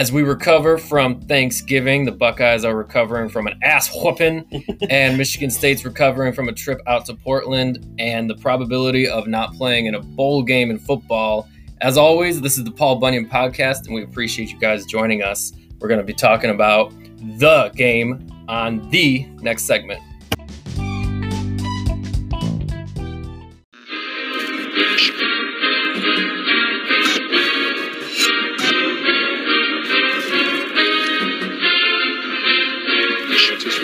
As we recover from Thanksgiving, the Buckeyes are recovering from an ass whooping, and Michigan State's recovering from a trip out to Portland and the probability of not playing in a bowl game in football. As always, this is the Paul Bunyan podcast, and we appreciate you guys joining us. We're going to be talking about the game on the next segment.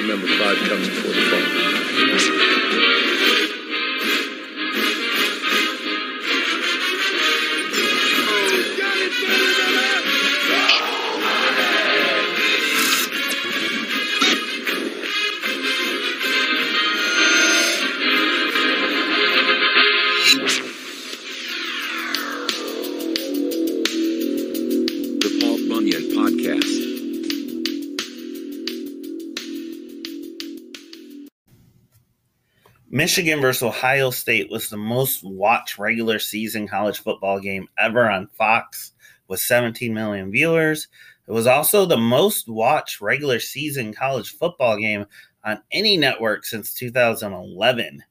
remember, five comes before the fall. Michigan versus Ohio State was the most watched regular season college football game ever on Fox with 17 million viewers. It was also the most watched regular season college football game on any network since 2011.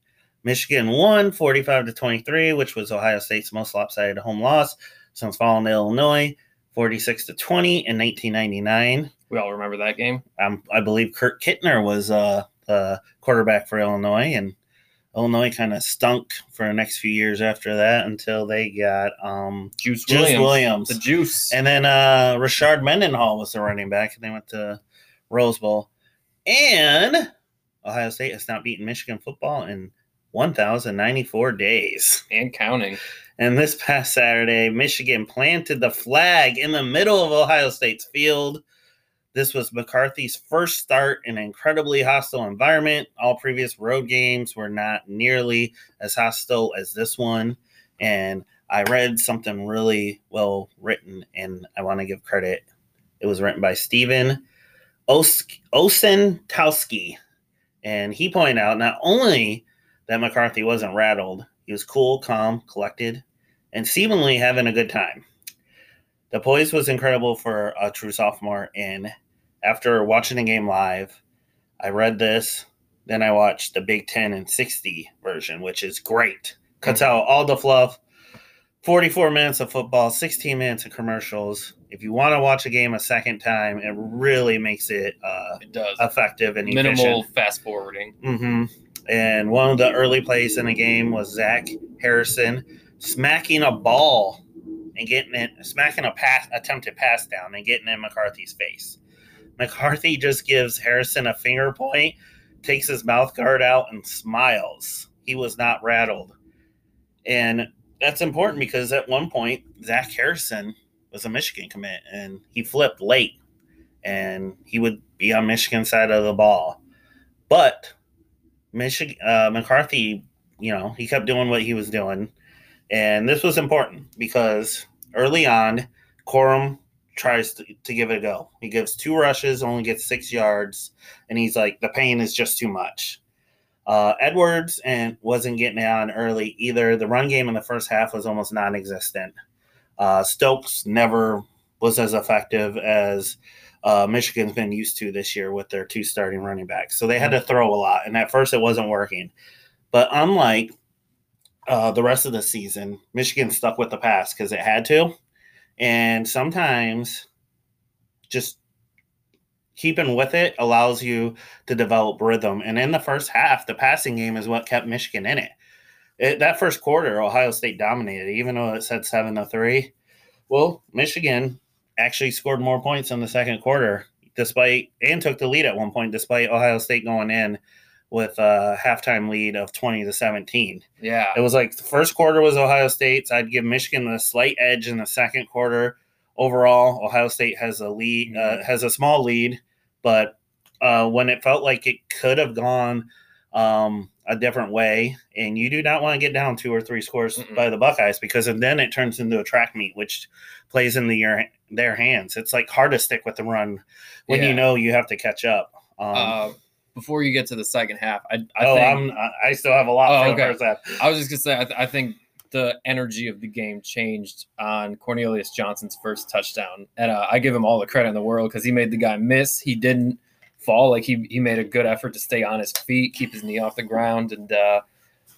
Michigan won 45 to 23, which was Ohio State's most lopsided home loss since falling to Illinois, 46 to 20 in 1999. We all remember that game. Um, I believe Kurt Kittner was uh, the quarterback for Illinois, and Illinois kind of stunk for the next few years after that until they got um, Juice Juice Williams. Williams. The Juice. And then uh, Rashard Mendenhall was the running back, and they went to Rose Bowl. And Ohio State has not beaten Michigan football in 1,094 days. and counting. And this past Saturday, Michigan planted the flag in the middle of Ohio State's field. This was McCarthy's first start in an incredibly hostile environment. All previous road games were not nearly as hostile as this one. And I read something really well written, and I want to give credit. It was written by Steven Os- Osentowski. And he pointed out not only that McCarthy wasn't rattled, he was cool, calm, collected, and seemingly having a good time. The poise was incredible for a true sophomore. And after watching the game live, I read this. Then I watched the Big Ten and 60 version, which is great. Cuts out all the fluff. 44 minutes of football, 16 minutes of commercials. If you want to watch a game a second time, it really makes it uh, It does. effective and Minimal efficient. fast forwarding. hmm And one of the early plays in the game was Zach Harrison smacking a ball and getting it, smacking a pass, attempted pass down and getting in McCarthy's face. McCarthy just gives Harrison a finger point, takes his mouth guard out, and smiles. He was not rattled. And that's important because at one point, Zach Harrison was a Michigan commit and he flipped late and he would be on Michigan's side of the ball. But Michigan uh, McCarthy, you know, he kept doing what he was doing, and this was important because early on, Corum tries to, to give it a go. He gives two rushes, only gets six yards, and he's like, the pain is just too much. Uh, Edwards and wasn't getting on early either. The run game in the first half was almost non-existent. Uh, Stokes never was as effective as uh, Michigan's been used to this year with their two starting running backs. So they had to throw a lot, and at first it wasn't working. But unlike uh, the rest of the season, Michigan stuck with the pass because it had to, and sometimes just keeping with it allows you to develop rhythm. And in the first half, the passing game is what kept Michigan in it. it that first quarter, Ohio State dominated, even though it said seven to three. Well, Michigan actually scored more points in the second quarter, despite and took the lead at one point, despite Ohio State going in with a halftime lead of twenty to seventeen. Yeah. It was like the first quarter was Ohio State's. I'd give Michigan a slight edge in the second quarter. Overall, Ohio State has a lead, uh, has a small lead, but uh, when it felt like it could have gone um, a different way, and you do not want to get down two or three scores Mm-mm. by the Buckeyes because then it turns into a track meet, which plays into your their hands. It's like hard to stick with the run when Yeah. you know you have to catch up. Um, Uh, before you get to the second half, I, I oh, think I'm I still have a lot Oh, for okay. first half. I was just gonna say I, th- I think the energy of the game changed on Cornelius Johnson's first touchdown, and uh, I give him all the credit in the world because he made the guy miss. He didn't fall; like he he made a good effort to stay on his feet, keep his knee off the ground, and uh,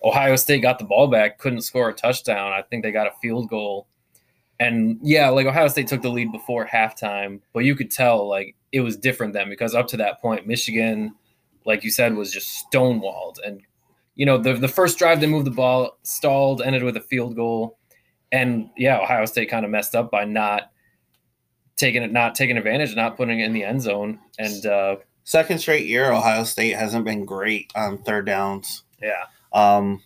Ohio State got the ball back, couldn't score a touchdown. I think they got a field goal. And yeah, like Ohio State took the lead before halftime, but you could tell like it was different then because up to that point, Michigan, like you said, was just stonewalled. And you know, the the first drive they moved the ball, stalled, ended with a field goal. And yeah, Ohio State kind of messed up by not taking it, not taking advantage, not putting it in the end zone. And uh, Second straight year, Ohio State hasn't been great on third downs. yeah, Um,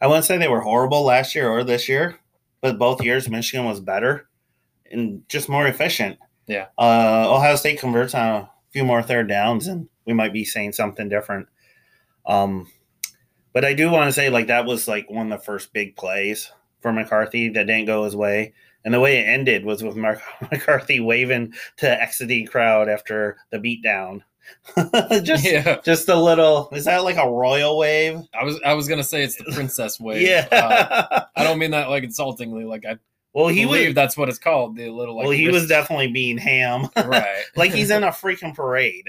I wouldn't say they were horrible last year or this year, but both years Michigan was better and just more efficient. Yeah. Uh, Ohio State converts on a few more third downs, and we might be saying something different. Um, but I do want to say like that was like one of the first big plays for McCarthy that didn't go his way. And the way it ended was with Mark McCarthy waving to exiting crowd after the beatdown. just yeah. just a little is that like a royal wave? I was I was gonna say it's the princess wave. Yeah. Uh, I don't mean that like insultingly. Like I well, he believe was. that's what it's called. The little like. well, he was definitely being ham, right. like he's in a freaking parade.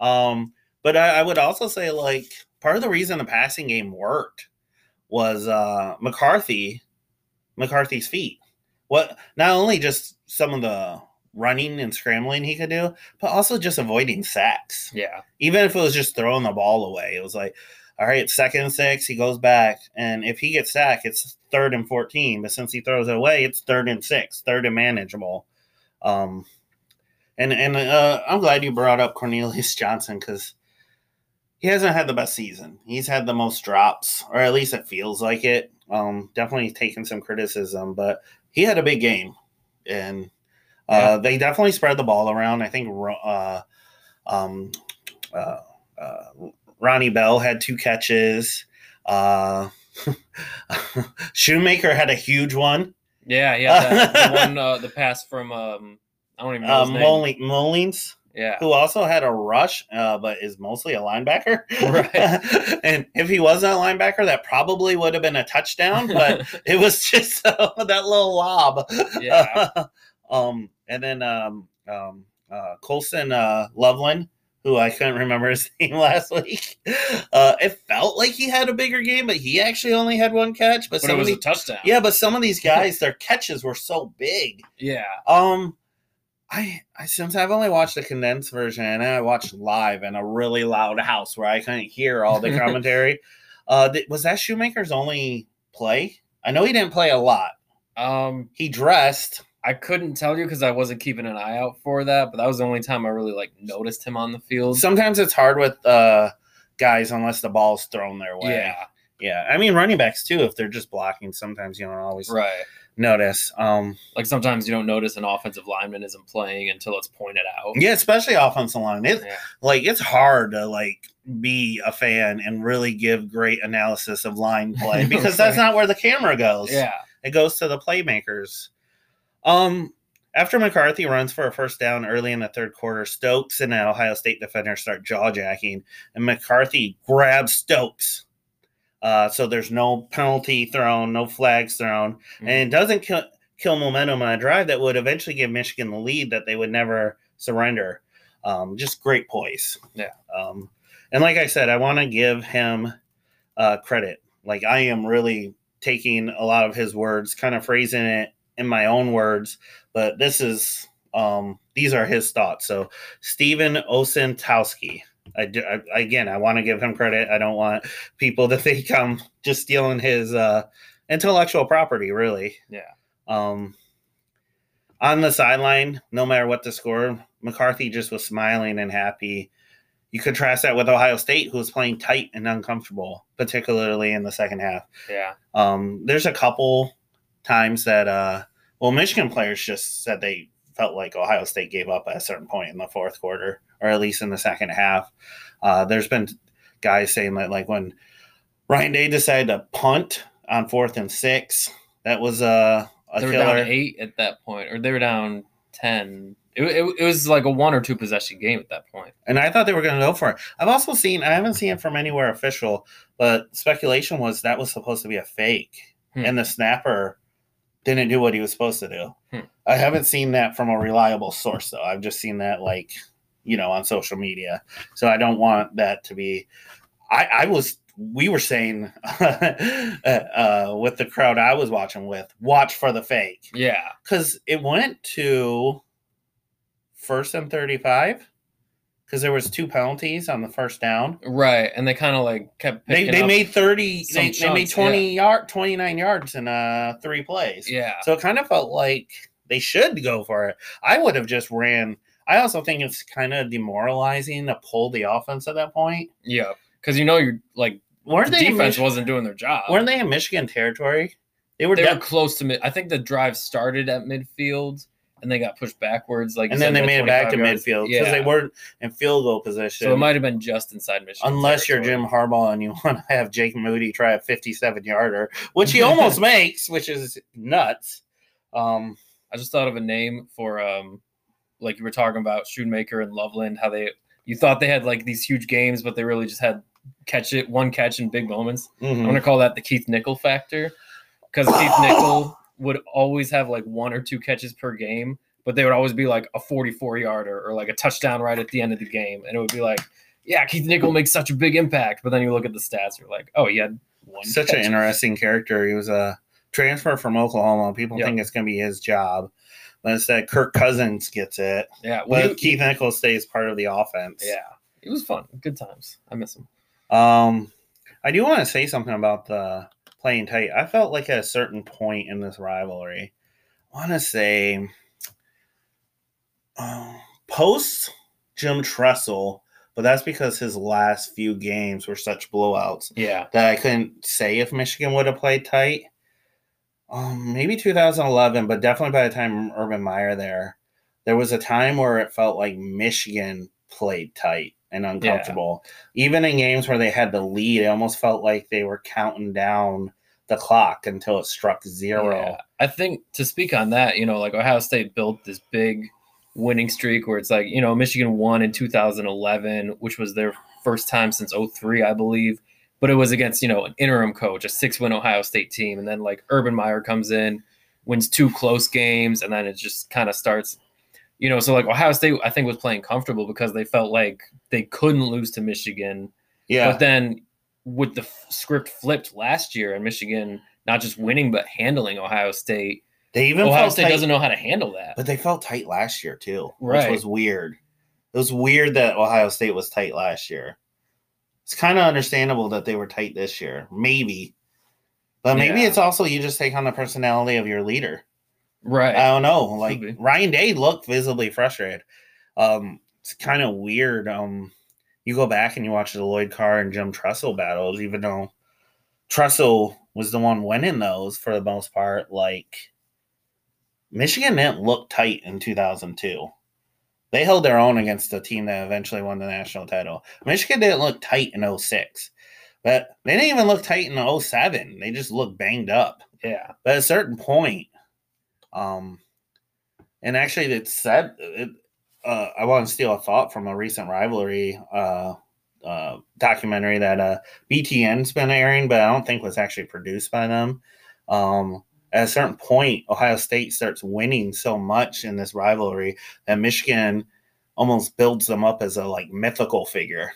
Um, but I, I would also say like part of the reason the passing game worked was uh McCarthy, McCarthy's feet. What not only just some of the running and scrambling he could do, but also just avoiding sacks. Yeah. even if it was just throwing the ball away, it was like, all right, second and six, he goes back, and if he gets sacked, it's third and fourteen. But since he throws it away, it's third and six, third and manageable. Um, and and uh, I'm glad you brought up Cornelius Johnson because he hasn't had the best season. He's had the most drops, or at least it feels like it. Um, definitely taking some criticism, but he had a big game, and uh, Yeah. they definitely spread the ball around. I think uh, um, uh, uh, Ronnie Bell had two catches. Uh, Schoonmaker had a huge one. Yeah. Yeah. That, the one, uh, the pass from um, I don't even know Uh, his name. Molin- Mullings, Yeah. who also had a rush, uh, but is mostly a linebacker. Right. and if he wasn't a linebacker, that probably would have been a touchdown. But it was just uh, that little lob. Yeah. um, and then um, um, uh, Colson uh, Loveland, who I couldn't remember his name last week. Uh, it felt like he had a bigger game, but he actually only had one catch. But, but some it was a touchdown. yeah, but some of these guys, their catches were so big. Yeah. Um, I, I since I've only watched the condensed version and I watched live in a really loud house where I couldn't hear all the commentary. uh, th- was that Schoonmaker's only play? I know he didn't play a lot. Um, He dressed. I couldn't tell you because I wasn't keeping an eye out for that, but that was the only time I really like noticed him on the field. Sometimes it's hard with uh guys unless the ball's thrown their way. yeah. yeah. I mean running backs too. If they're just blocking, sometimes you don't always Right. notice. Um, Like sometimes you don't notice an offensive lineman isn't playing until it's pointed out. yeah, especially offensive line. It, Yeah. like it's hard to like be a fan and really give great analysis of line play because that's not where the camera goes. Yeah. It goes to the playmakers. Um after McCarthy runs for a first down early in the third quarter, Stokes and the Ohio State defender start jaw jacking, and McCarthy grabs Stokes. Uh, so there's no penalty thrown, no flags thrown, and it doesn't kill, kill momentum on a drive that would eventually give Michigan the lead that they would never surrender. Um, just great poise. Yeah. Um, and like I said, I want to give him uh, credit. Like I am really taking a lot of his words, kind of phrasing it in my own words, but this is um, these are his thoughts. So Stephen Osentowski. I, do, I again, I want to give him credit. I don't want people to think I'm just stealing his uh, intellectual property. Really, Yeah. um, on the sideline, no matter what the score, McCarthy just was smiling and happy. You contrast that with Ohio State, who was playing tight and uncomfortable, particularly in the second half. Yeah. Um, there's a couple times that, uh, well, Michigan players just said they felt like Ohio State gave up at a certain point in the fourth quarter, or at least in the second half. Uh, there's been guys saying that, like when Ryan Day decided to punt on fourth and six, that was uh, a They were killer. down eight at that point, or they were down 10. It, it, it was like a one or two possession game at that point. and I thought they were going to go for it. I've also seen, I haven't seen it from anywhere official, but speculation was that was supposed to be a fake Hmm. and the snapper didn't do what he was supposed to do. Hmm. I haven't seen that from a reliable source though. I've just seen that like you know on social media. So I don't want that to be. I, I was we were saying uh, uh, with the crowd I was watching with, watch for the fake Yeah. because it went to first and thirty-five because there was two penalties on the first down. Right. And they kind of like kept They, they made thirty. They, they made twenty yard, twenty nine yards in uh three plays. Yeah. So it kind of felt like they should go for it. I would have just ran. I also think it's kind of demoralizing to pull the offense at that point. Yeah. Because you know you're like Weren't the they? Defense wasn't doing their job. weren't they in Michigan territory? They were. they were close to mid. I think the drive started at midfield and they got pushed backwards. Like and then they made it back to yards. midfield because Yeah. they weren't in field goal position. So it might have been just inside Michigan. unless you're. Jim Harbaugh and you want to have Jake Moody try a 57 yarder, which he almost makes, which is nuts. Um, I just thought of a name for um, like you were talking about Schoonmaker and Loveland. How they you thought they had like these huge games, but they really just had catch it one catch in big moments. I'm mhm. gonna call that the Keith Nichol factor because Keith Nichol would always have like one or two catches per game, but they would always be like a 44 yarder or like a touchdown right at the end of the game, and it would be like, yeah, Keith Nichol makes such a big impact. But then you look at the stats, you're like, oh, he had one. Such catch. an interesting character. He was a transfer from Oklahoma. People Yep. think it's going to be his job, but instead, Kirk Cousins gets it. yeah, well, But he- Keith Nichols stays part of the offense. yeah, it was fun, good times. I miss him. Um, I do want to say something about the playing tight. I felt like at a certain point in this rivalry, I want to say, um, post Jim Tressel, but that's because his last few games were such blowouts Yeah, that I couldn't say if Michigan would have played tight. Um, maybe 2011, but definitely by the time Urban Meyer there, there was a time where it felt like Michigan played tight and uncomfortable. Even in games where they had the lead, it almost felt like they were counting down the clock until it struck zero. Yeah. I think to speak on that, you know, like Ohio State built this big winning streak where it's like, you know, Michigan won in 2011, which was their first time since 03, I believe. But it was against, you know, an interim coach, a six win Ohio State team. And then like Urban Meyer comes in, wins two close games, and then it just kind of starts, you know, so like Ohio State, I think, was playing comfortable because they felt like they couldn't lose to Michigan. Yeah. But then with the f- script flipped last year and Michigan not just winning but handling Ohio State, they even Ohio State tight, doesn't know how to handle that. but they felt tight last year too, Right. which was weird. It was weird that Ohio State was tight last year. It's kind of understandable that they were tight this year, maybe. But maybe Yeah. it's also you just take on the personality of your leader. Right. I don't know. Like. Ryan Day looked visibly frustrated. Um, it's kind of weird. Um, you go back and you watch the Lloyd Carr and Jim Tressel battles, even though Tressel was the one winning those for the most part. Like Michigan didn't look tight in 2002. They held their own against the team that eventually won the national title. Michigan didn't look tight in 06. But they didn't even look tight in 07. They just looked banged up. yeah. But at a certain point, um, and actually, it said it. Uh, I want to steal a thought from a recent rivalry uh, uh, documentary that uh, BTN's been airing, but I don't think was actually produced by them. Um, at a certain point, Ohio State starts winning so much in this rivalry that Michigan almost builds them up as a like mythical figure.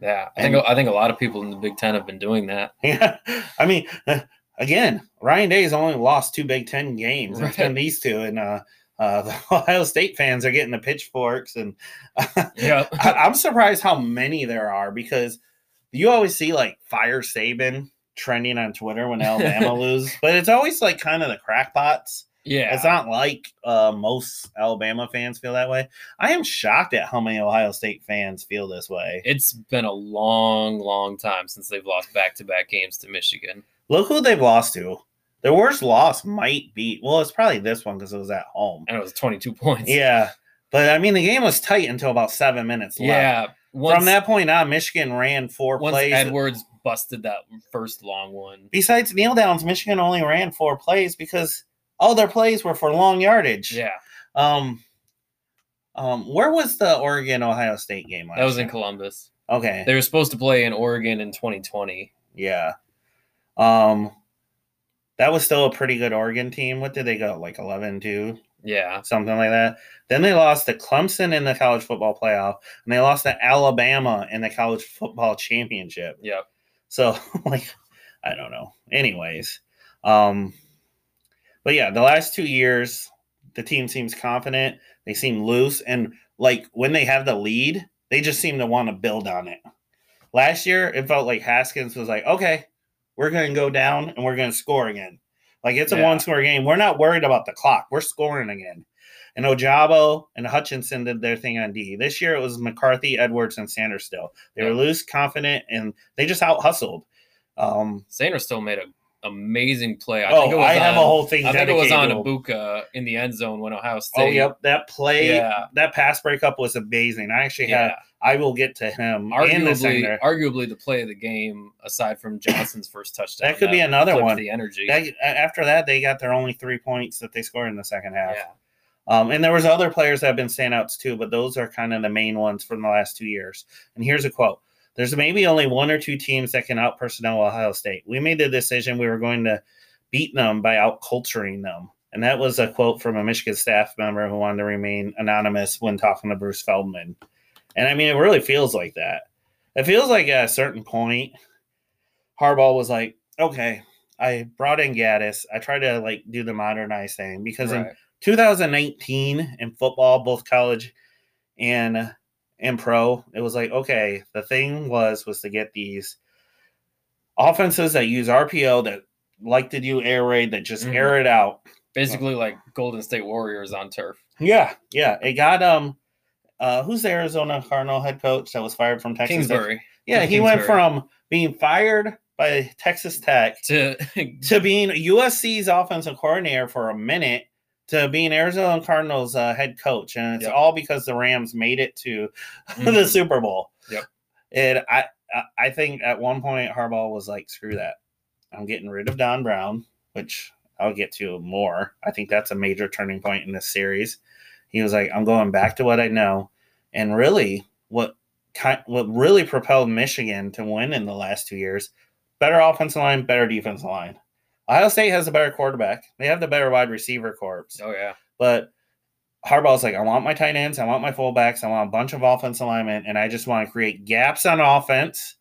Yeah. I think I think a lot of people in the Big Ten have been doing that. Yeah, I mean, again, Ryan Day's only lost two Big Ten games. It's been these two, and uh, uh, the Ohio State fans are getting the pitchforks, and Yeah. I, I'm surprised how many there are because you always see like Fire Saban trending on Twitter when Alabama lose, but it's always like kind of the crackpots. Yeah. It's not like uh, most Alabama fans feel that way. I am shocked at how many Ohio State fans feel this way. it's been a long, long time since they've lost back to back games to Michigan. Look who they've lost to. Their worst loss might be well, it's probably this one because it was at home. And it was 22 points. Yeah, but I mean the game was tight until about seven minutes left. Yeah. Once, From that point on, Michigan ran four plays. Edwards busted that first long one. Besides kneel downs, Michigan only ran four plays because all their plays were for long yardage. Yeah. Um. Um. Where was the Oregon Ohio State game? That was in? Columbus. Okay. They were supposed to play in Oregon in 2020. Yeah. Um. that was still a pretty good Oregon team. What did they go like 11-2, Yeah. something like that? Then they lost to Clemson in the college football playoff, and they lost to Alabama in the college football championship. Yep. So like I don't know. Anyways, um but yeah, the last 2 years the team seems confident, they seem loose and like when they have the lead, they just seem to want to build on it. Last year it felt like Haskins was like, "Okay, we're going to go down and we're going to score again." Like it's a Yeah. one score game. We're not worried about the clock. We're scoring again. And Ojabo and Hutchinson did their thing on D. This year it was McCarthy, Edwards, and Sainristil. They were loose, confident, and they just out hustled. Um, Sainristil made an amazing play. I oh, think it was I have on, a whole thing. I think it was on Egbuka in the end zone when Ohio State. Oh, yep. That play, Yeah. that pass breakup was amazing. I actually had, Yeah. I will get to him Arguably, arguably the play of the game, aside from Johnson's first touchdown. That could be another one. The energy. That, after that, they got their only three points that they scored in the second half. yeah. Um, and there was other players that have been standouts too, but those are kind of the main ones from the last two years. And here's a quote: "There's maybe only one or two teams that can out personnel Ohio State. We made the decision we were going to beat them by out culturing them." And that was a quote from a Michigan staff member who wanted to remain anonymous when talking to Bruce Feldman. And I mean, it really feels like that. It feels like at a certain point, Harbaugh was like, "Okay, I brought in Gattis. I tried to like do the modernized thing because in 2019 in football, both college and and pro, it was like okay, the thing was was to get these offenses that use RPO that like to do air raid that just Mhm. air it out. Basically, like Golden State Warriors on turf. Yeah, yeah, it got um. Uh, who's the Arizona Cardinal head coach that was fired from Texas? Tech? Kingsbury Yeah, he went from being fired by Texas Tech to to being USC's offensive coordinator for a minute to being Arizona Cardinals uh, head coach, and it's Yep. all because the Rams made it to the Mhm. Super Bowl. Yep. And I, I, I think at one point Harbaugh was like, "Screw that, I'm getting rid of Don Brown," which I'll get to more. I think that's a major turning point in this series. He was like, "I'm going back to what I know," and really, what what really propelled Michigan to win in the last two years better offensive line, better defensive line. Ohio State has a better quarterback. They have the better wide receiver corps. oh yeah, But Harbaugh's like, I want my tight ends, I want my fullbacks, I want a bunch of offensive alignment, and I just want to create gaps on offense.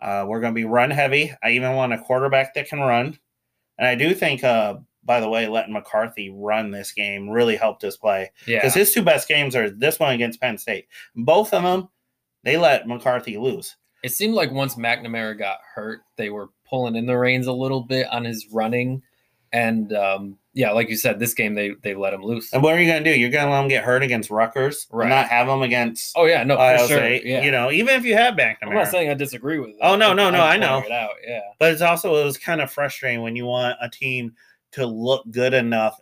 Uh, we're going to be run heavy. I even want a quarterback that can run. And I do think, uh, by the way, letting McCarthy run this game really helped us play yeah. because his two best games are this one against Penn State. Both of them, they let McCarthy lose. It seemed like once McNamara got hurt, they were pulling in the reins a little bit on his running, and um, yeah, like you said, this game they they let him loose. And what are you going to do? You're going to let him get hurt against Rutgers, and Right. not have them against Oh yeah, no, Ohio for sure. State. Yeah, You know, even if you have McNamara. I'm not saying I disagree with. Oh, no, no, no, I'm I know. Yeah. but it's also it was kind of frustrating when you want a team to look good enough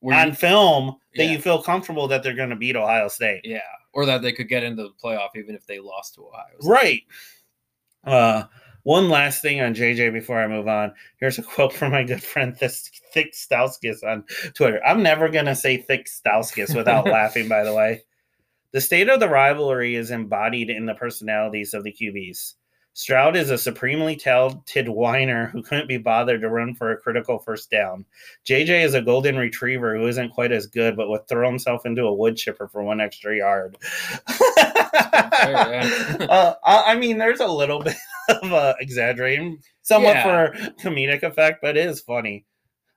Were on you- film that Yeah. you feel comfortable that they're going to beat Ohio State. yeah, or that they could get into the playoff even if they lost to Ohio. State. Right. Uh, one last thing on JJ before I move on. Here's a quote from my good friend This- Thick Stauskas on Twitter. I'm never going to say Thick Stauskas without laughing, by the way. The state of the rivalry is embodied in the personalities of the QBs. Stroud is a supremely talented whiner who couldn't be bothered to run for a critical first down. JJ is a golden retriever who isn't quite as good, but would throw himself into a wood chipper for one extra yard. uh, I I mean, there's a little bit of uh, exaggerating, somewhat Yeah. for comedic effect, but it is funny.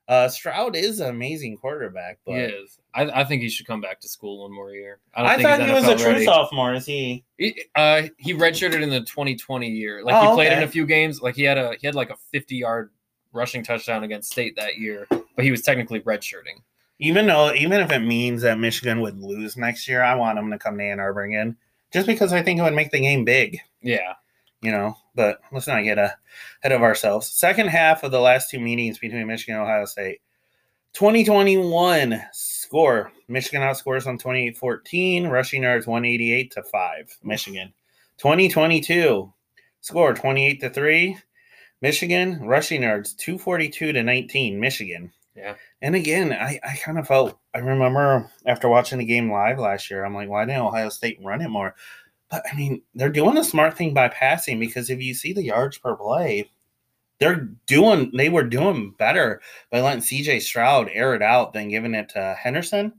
Uh, Stroud is an amazing quarterback, but He is. I, I think he should come back to school one more year. I, don't I think thought he was a true ready. sophomore. Is he? He, uh, he redshirted in the 2020 year. Like Oh, he played in a few games. Like he had a he had like a 50 yard rushing touchdown against State that year, but he was technically redshirting. Even though, even if it means that Michigan would lose next year, I want him to come to Ann Arbor again, just because I think it would make the game big. Yeah, you know, but let's not get ahead of ourselves. Second half of the last two meetings between Michigan and Ohio State. 2021 score. Michigan outscores on 28-14, rushing yards 188 to 5. Michigan. 2022 score 28 to 3. Michigan rushing yards 242 to 19. Michigan. Yeah. And again, I, I kind of felt I remember after watching the game live last year, I'm like, why didn't Ohio State run it more? But I mean, they're doing the smart thing by passing because if you see the yards per play, they're doing they were doing better by letting CJ Stroud air it out than giving it to Henderson.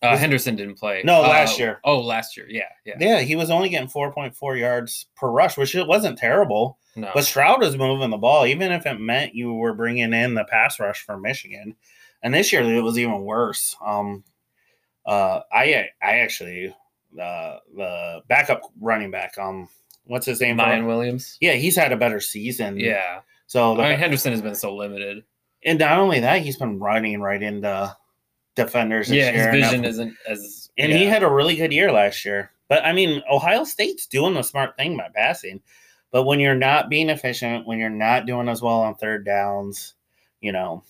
Uh, Was- Henderson didn't play. No, Uh, last year. Oh, last year. Yeah, yeah. Yeah, he was only getting 4.4 yards per rush, which it wasn't terrible. No. But Stroud was moving the ball, even if it meant you were bringing in the pass rush for Michigan. And this year it was even worse. Um, uh, I I actually uh, the backup running back, um, what's his name? Miyan Williams. Yeah, he's had a better season. Yeah. So the, I mean, Henderson has been so limited. and not only that, he's been running right into defenders. Yeah, his vision and, isn't as. and he had a really good year last year. But I mean, Ohio State's doing the smart thing by passing. But when you're not being efficient, when you're not doing as well on third downs, you know.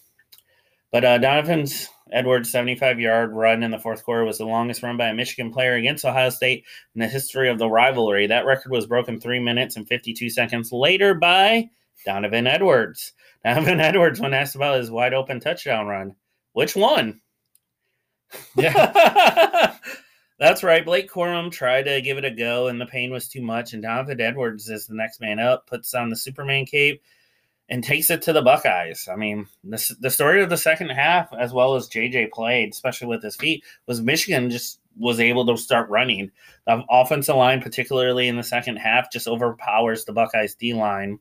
But uh, Donovan's Edwards' 75 yard run in the fourth quarter was the longest run by a Michigan player against Ohio State in the history of the rivalry. That record was broken three minutes and 52 seconds later by Donovan Edwards. Donovan Edwards, when asked about his wide open touchdown run, which one? Yeah. That's right. Blake Corum tried to give it a go, and the pain was too much. And Donovan Edwards is the next man up, puts on the Superman cape, and takes it to the Buckeyes. I mean, the, the story of the second half, as well as JJ played, especially with his feet, was Michigan just was able to start running. The offensive line, particularly in the second half, just overpowers the Buckeyes D line.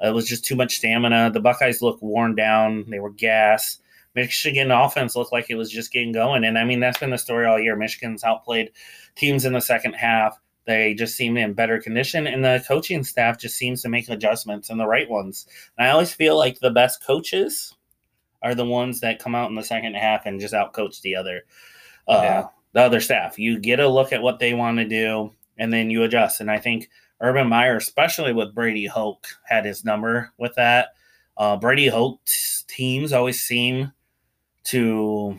It was just too much stamina. The Buckeyes looked worn down. They were gas. Michigan offense looked like it was just getting going. And I mean, that's been the story all year. Michigan's outplayed teams in the second half. They just seem in better condition, and the coaching staff just seems to make adjustments and the right ones. And I always feel like the best coaches are the ones that come out in the second half and just outcoach the other, uh, Yeah. the other staff. You get a look at what they want to do, and then you adjust. And I think Urban Meyer, especially with Brady Hoke, had his number with that. Uh, Brady Hoke's teams always seem to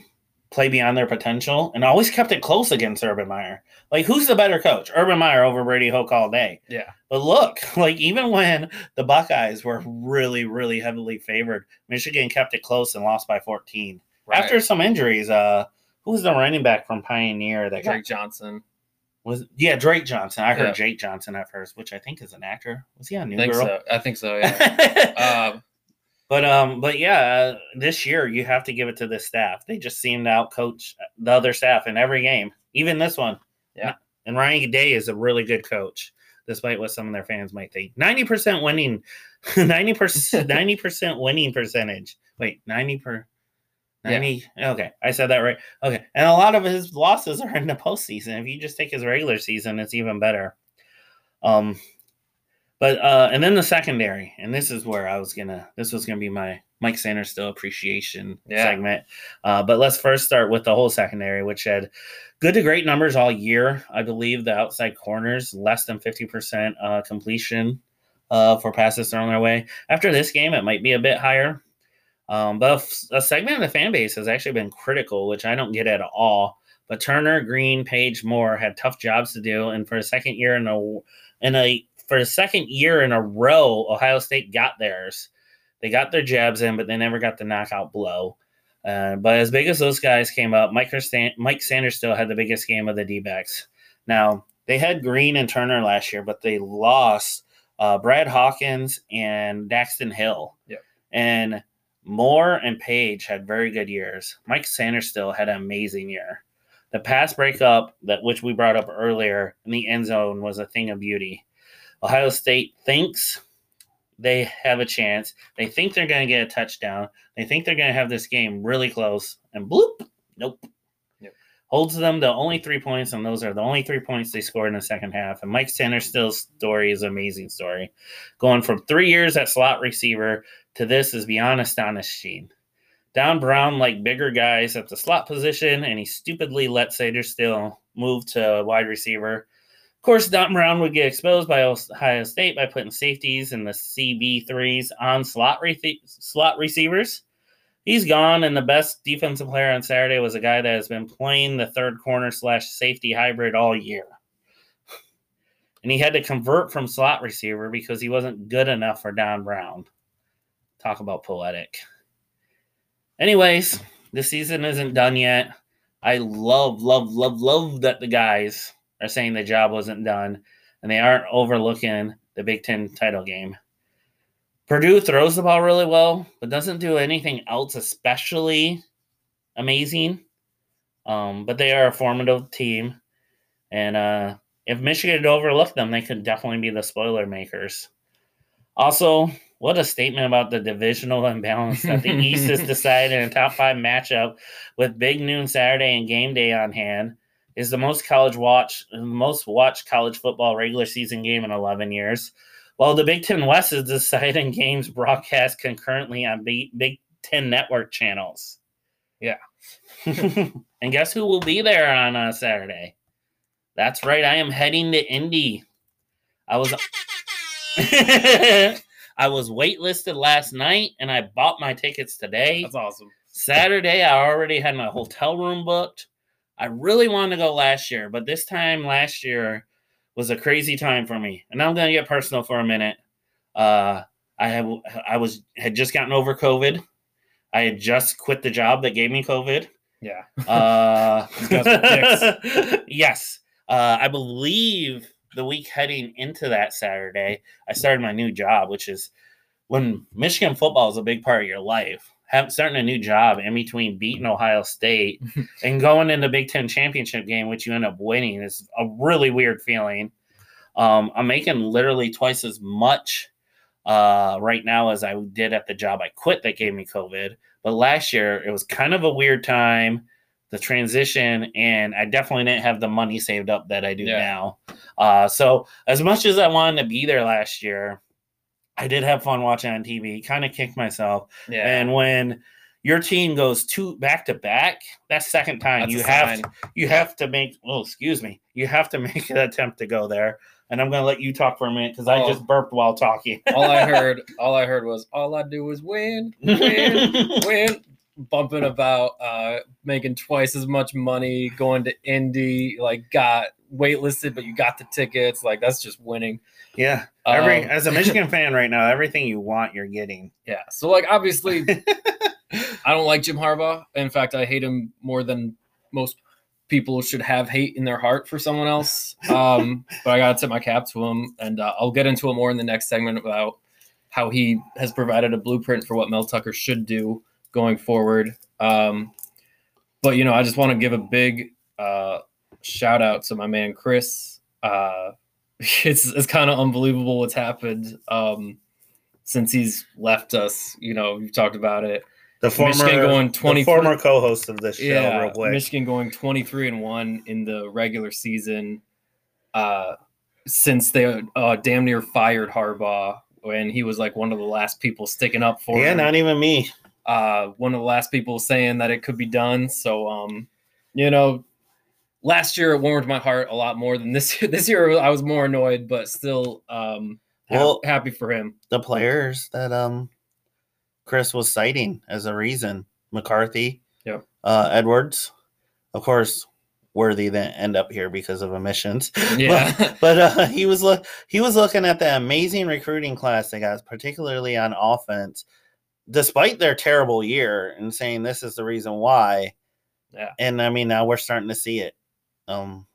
play beyond their potential and always kept it close against Urban Meyer. Like, who's the better coach? Urban Meyer over Brady Hoke all day. yeah. But look, like even when the Buckeyes were really, really heavily favored, Michigan kept it close and lost by 14. Right. After some injuries, uh, who was the running back from Pioneer that got Drake Johnson. was yeah Drake Johnson. I heard Yeah. Jake Johnson at first, which I think is an actor. Was he on New I think Girl? so. I think so. Yeah. um, But um, but yeah, this year you have to give it to the staff. They just seem to outcoach the other staff in every game, even this one. Yeah. And Ryan Day is a really good coach, despite what some of their fans might think. Ninety percent winning, ninety percent, ninety percent winning percentage. Wait, ninety per. Yeah. 90 okay i said that right okay and a lot of his losses are in the postseason if you just take his regular season it's even better um but uh and then the secondary and this is where i was gonna this was gonna be my mike Sainristil appreciation Yeah. segment uh but let's first start with the whole secondary which had good to great numbers all year i believe the outside corners less than 50% uh completion uh for passes thrown their way after this game it might be a bit higher um, but a segment of the fan base has actually been critical, which I don't get at all. But Turner, Green, Page, Moore had tough jobs to do, and for a second year in a in a for the second year in a row, Ohio State got theirs. They got their jabs in, but they never got the knockout blow. Uh, but as big as those guys came up, Mike, Stan- Mike Sainristil had the biggest game of the D backs. Now, they had Green and Turner last year, but they lost uh, Brad Hawkins and Daxton Hill. Yep. And Moore and Page had very good years. Mike Sainristil had an amazing year. The pass breakup that which we brought up earlier in the end zone was a thing of beauty. Ohio State thinks they have a chance. They think they're going to get a touchdown. They think they're going to have this game really close, and bloop, nope. Yep. Holds them to only three points, and those are the only three points they scored in the second half. And Mike Sainristil's story is an amazing story. Going from three years at slot receiver to this is beyond astonishing. Don Brown like bigger guys at the slot position, and he stupidly let Sainristil move to wide receiver. Course, Don Brown would get exposed by Ohio State by putting safeties and the CB3s on slot, re- slot receivers. He's gone, and the best defensive player on Saturday was a guy that has been playing the third corner slash safety hybrid all year. And he had to convert from slot receiver because he wasn't good enough for Don Brown. Talk about poetic. Anyways, the season isn't done yet. I love, love, love, love that the guys are saying the job wasn't done and they aren't overlooking the Big Ten title game. Purdue throws the ball really well, but doesn't do anything else especially amazing. Um, but they are a formidable team, and uh, if Michigan had overlooked them, they could definitely be the spoiler makers. Also, what a statement about the divisional imbalance that the East is decided in a top five matchup with big noon Saturday and game day on hand is the most college watch most watched college football regular season game in 11 years. While the Big Ten West is deciding games broadcast concurrently on Big, Big Ten network channels. Yeah. and guess who will be there on uh, Saturday? That's right. I am heading to Indy. I was I was waitlisted last night and I bought my tickets today. That's awesome. Saturday, I already had my hotel room booked. I really wanted to go last year, but this time last year was a crazy time for me. And I'm going to get personal for a minute. Uh, I have I was had just gotten over COVID. I had just quit the job that gave me COVID. Yeah. Uh, These guys are dicks. yes. Uh, I believe the week heading into that Saturday, I started my new job, which is when Michigan football is a big part of your life. Have, starting a new job in between beating Ohio State and going into Big Ten championship game, which you end up winning, is a really weird feeling. Um, I'm making literally twice as much uh, right now as I did at the job I quit that gave me COVID. But last year it was kind of a weird time, the transition, and I definitely didn't have the money saved up that I do Yeah. now. Uh, so as much as I wanted to be there last year, I did have fun watching on TV. Kind of kicked myself. Yeah. And when your team goes two back to back, that second time That's you have sign. you have to make oh excuse me you have to make an attempt to go there and i'm going to let you talk for a minute because i Oh. just burped while talking all I heard, all I heard was, all I do is win, win, win. Bumping about uh, making twice as much money, going to Indy, like got waitlisted, but you got the tickets. Like that's just winning. yeah every Um, as a michigan fan right now everything you want you're getting Yeah. So like obviously, I don't like Jim Harbaugh. In fact, I hate him more than most people should have hate in their heart for someone else. Um, but I gotta tip my cap to him, and uh, I'll get into it more in the next segment about how he has provided a blueprint for what Mel Tucker should do going forward. Um, but you know, I just want to give a big uh, shout out to my man Chris. Uh, it's it's kind of unbelievable what's happened um, since he's left us. You know, we've talked about it. the former Michigan going the former co-host of this show Yeah, real quick Michigan going 23 and 1 in the regular season uh, since they uh, damn near fired Harbaugh when he was like one of the last people sticking up for yeah him. not even me uh, one of the last people saying that it could be done. So, um, you know, last year it warmed my heart a lot more than this year. This year I was more annoyed, but still um, hap- Well- happy for him. the players that um chris was citing as a reason mccarthy Yep. uh edwards of course worthy then end up here because of emissions Yeah. but uh, he was look he was looking at the amazing recruiting class they got, particularly on offense, despite their terrible year, and saying this is the reason why. Yeah. And I mean, now we're starting to see it. Um,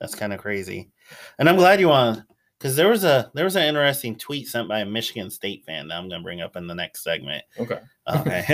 that's kind of crazy, and I'm glad you want because there was a there was an interesting tweet sent by a Michigan State fan that I'm going to bring up in the next segment. okay. Okay,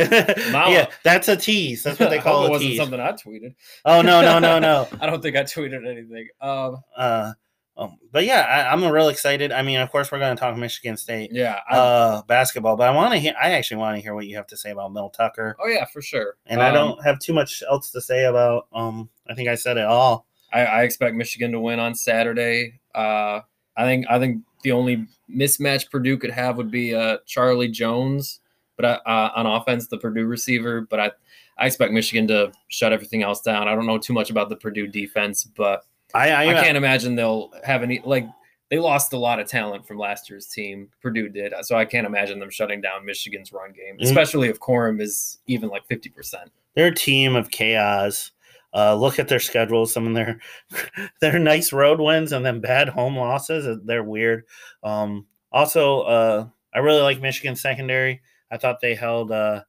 yeah, that's a tease. That's what they call it wasn't tease. something I tweeted. Oh no no no no. I don't think I tweeted anything. Um, uh, um, but yeah, I, I'm real excited. I mean, of course, we're going to talk Michigan State yeah. Uh, basketball, but I want to hear. I actually want to hear what you have to say about Mel Tucker, oh yeah, for sure. and I Um, don't have too much else to say about. Um, I think I said it all. I, I expect Michigan to win on Saturday. Uh, I think I think the only mismatch Purdue could have would be uh, Charlie Jones, but uh, on offense, the Purdue receiver. But I I expect Michigan to shut everything else down. I don't know too much about the Purdue defense, but I I, I can't imagine they'll have any like they lost a lot of talent from last year's team. Purdue did, so I can't imagine them shutting down Michigan's run game, Mhm. especially if Corum is even like fifty percent. they're a team of chaos. Uh, look at their schedule. Some of their their nice road wins and then bad home losses. uh, They're weird. Um, also, uh, I really like Michigan secondary. I thought they held uh,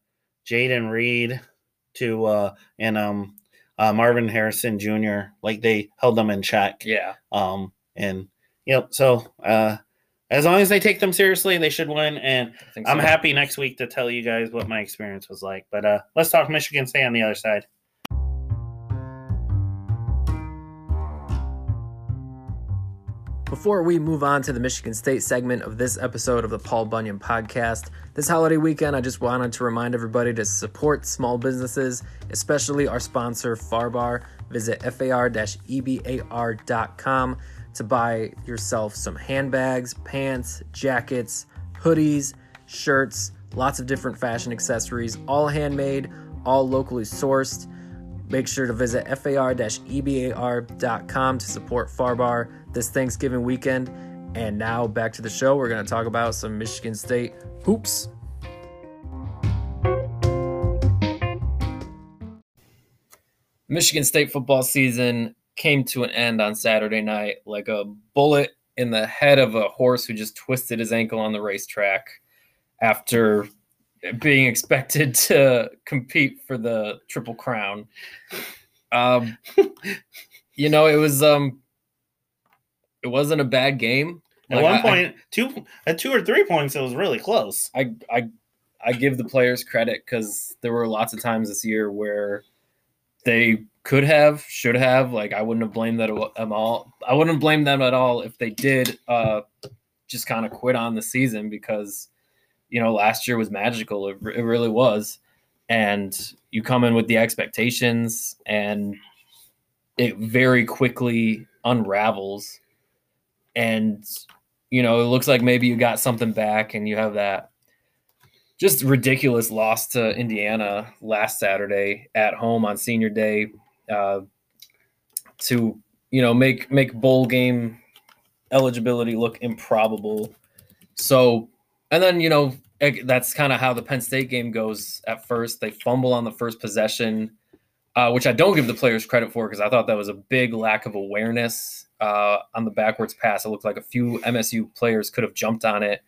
Jayden Reed to uh, and um, uh, Marvin Harrison Jr. like they held them in check. Yeah, Um, and yep. So uh, as long as they take them seriously, they should win. And think I'm happy next week to tell you guys what my experience was like. But uh, let's talk Michigan State on the other side. Before we move on to the Michigan State segment of this episode of the Paul Bunyan podcast, this holiday weekend, I just wanted to remind everybody to support small businesses, especially our sponsor, Farbar. Visit far-ebar.com to buy yourself some handbags, pants, jackets, hoodies, shirts, lots of different fashion accessories, all handmade, all locally sourced. Make sure to visit far-ebar.com to support Farbar this Thanksgiving weekend. And now back to the show. We're going to talk about some Michigan State hoops. Michigan State football season came to an end on Saturday night like a bullet in the head of a horse who just twisted his ankle on the racetrack after being expected to compete for the triple crown. Um, you know, it was um, it wasn't a bad game. At Like, one I- I- point, two at two or three points, it was really close. I I I give the players credit because there were lots of times this year where they could have, should have. Like I wouldn't have blamed that at all. I wouldn't blame them at all if they did uh, just kind of quit on the season because you know last year was magical. It, it really was, and you come in with the expectations, and it very quickly unravels, and you know it looks like maybe you got something back, and you have that just ridiculous loss to Indiana last Saturday at home on Senior Day uh, to you know make make bowl game eligibility look improbable. So and then you know that's kind of how the Penn State game goes. At first, they fumble on the first possession, uh, which I don't give the players credit for because I thought that was a big lack of awareness uh, on the backwards pass. It looked like a few MSU players could have jumped on it.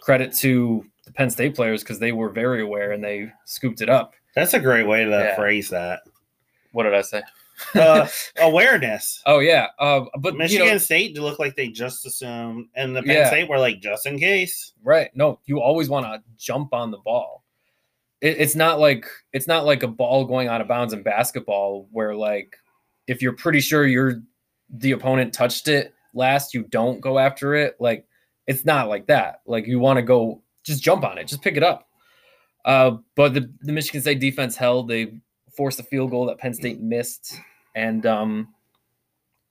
Credit to the Penn State players because they were very aware and they scooped it up. That's a great way to Yeah. phrase that. What did I say? Uh, awareness. oh yeah, uh, but Michigan you know, State looked like they just assumed, and the Penn Yeah. State were like just in case. right? No, you always want to jump on the ball. It, it's not like it's not like a ball going out of bounds in basketball where like if you're pretty sure you're the opponent touched it last, you don't go after it. Like it's not like that. Like you want to go just jump on it, just pick it up. Uh, but the, the Michigan State defense held. They forced a field goal that Penn State missed, and um,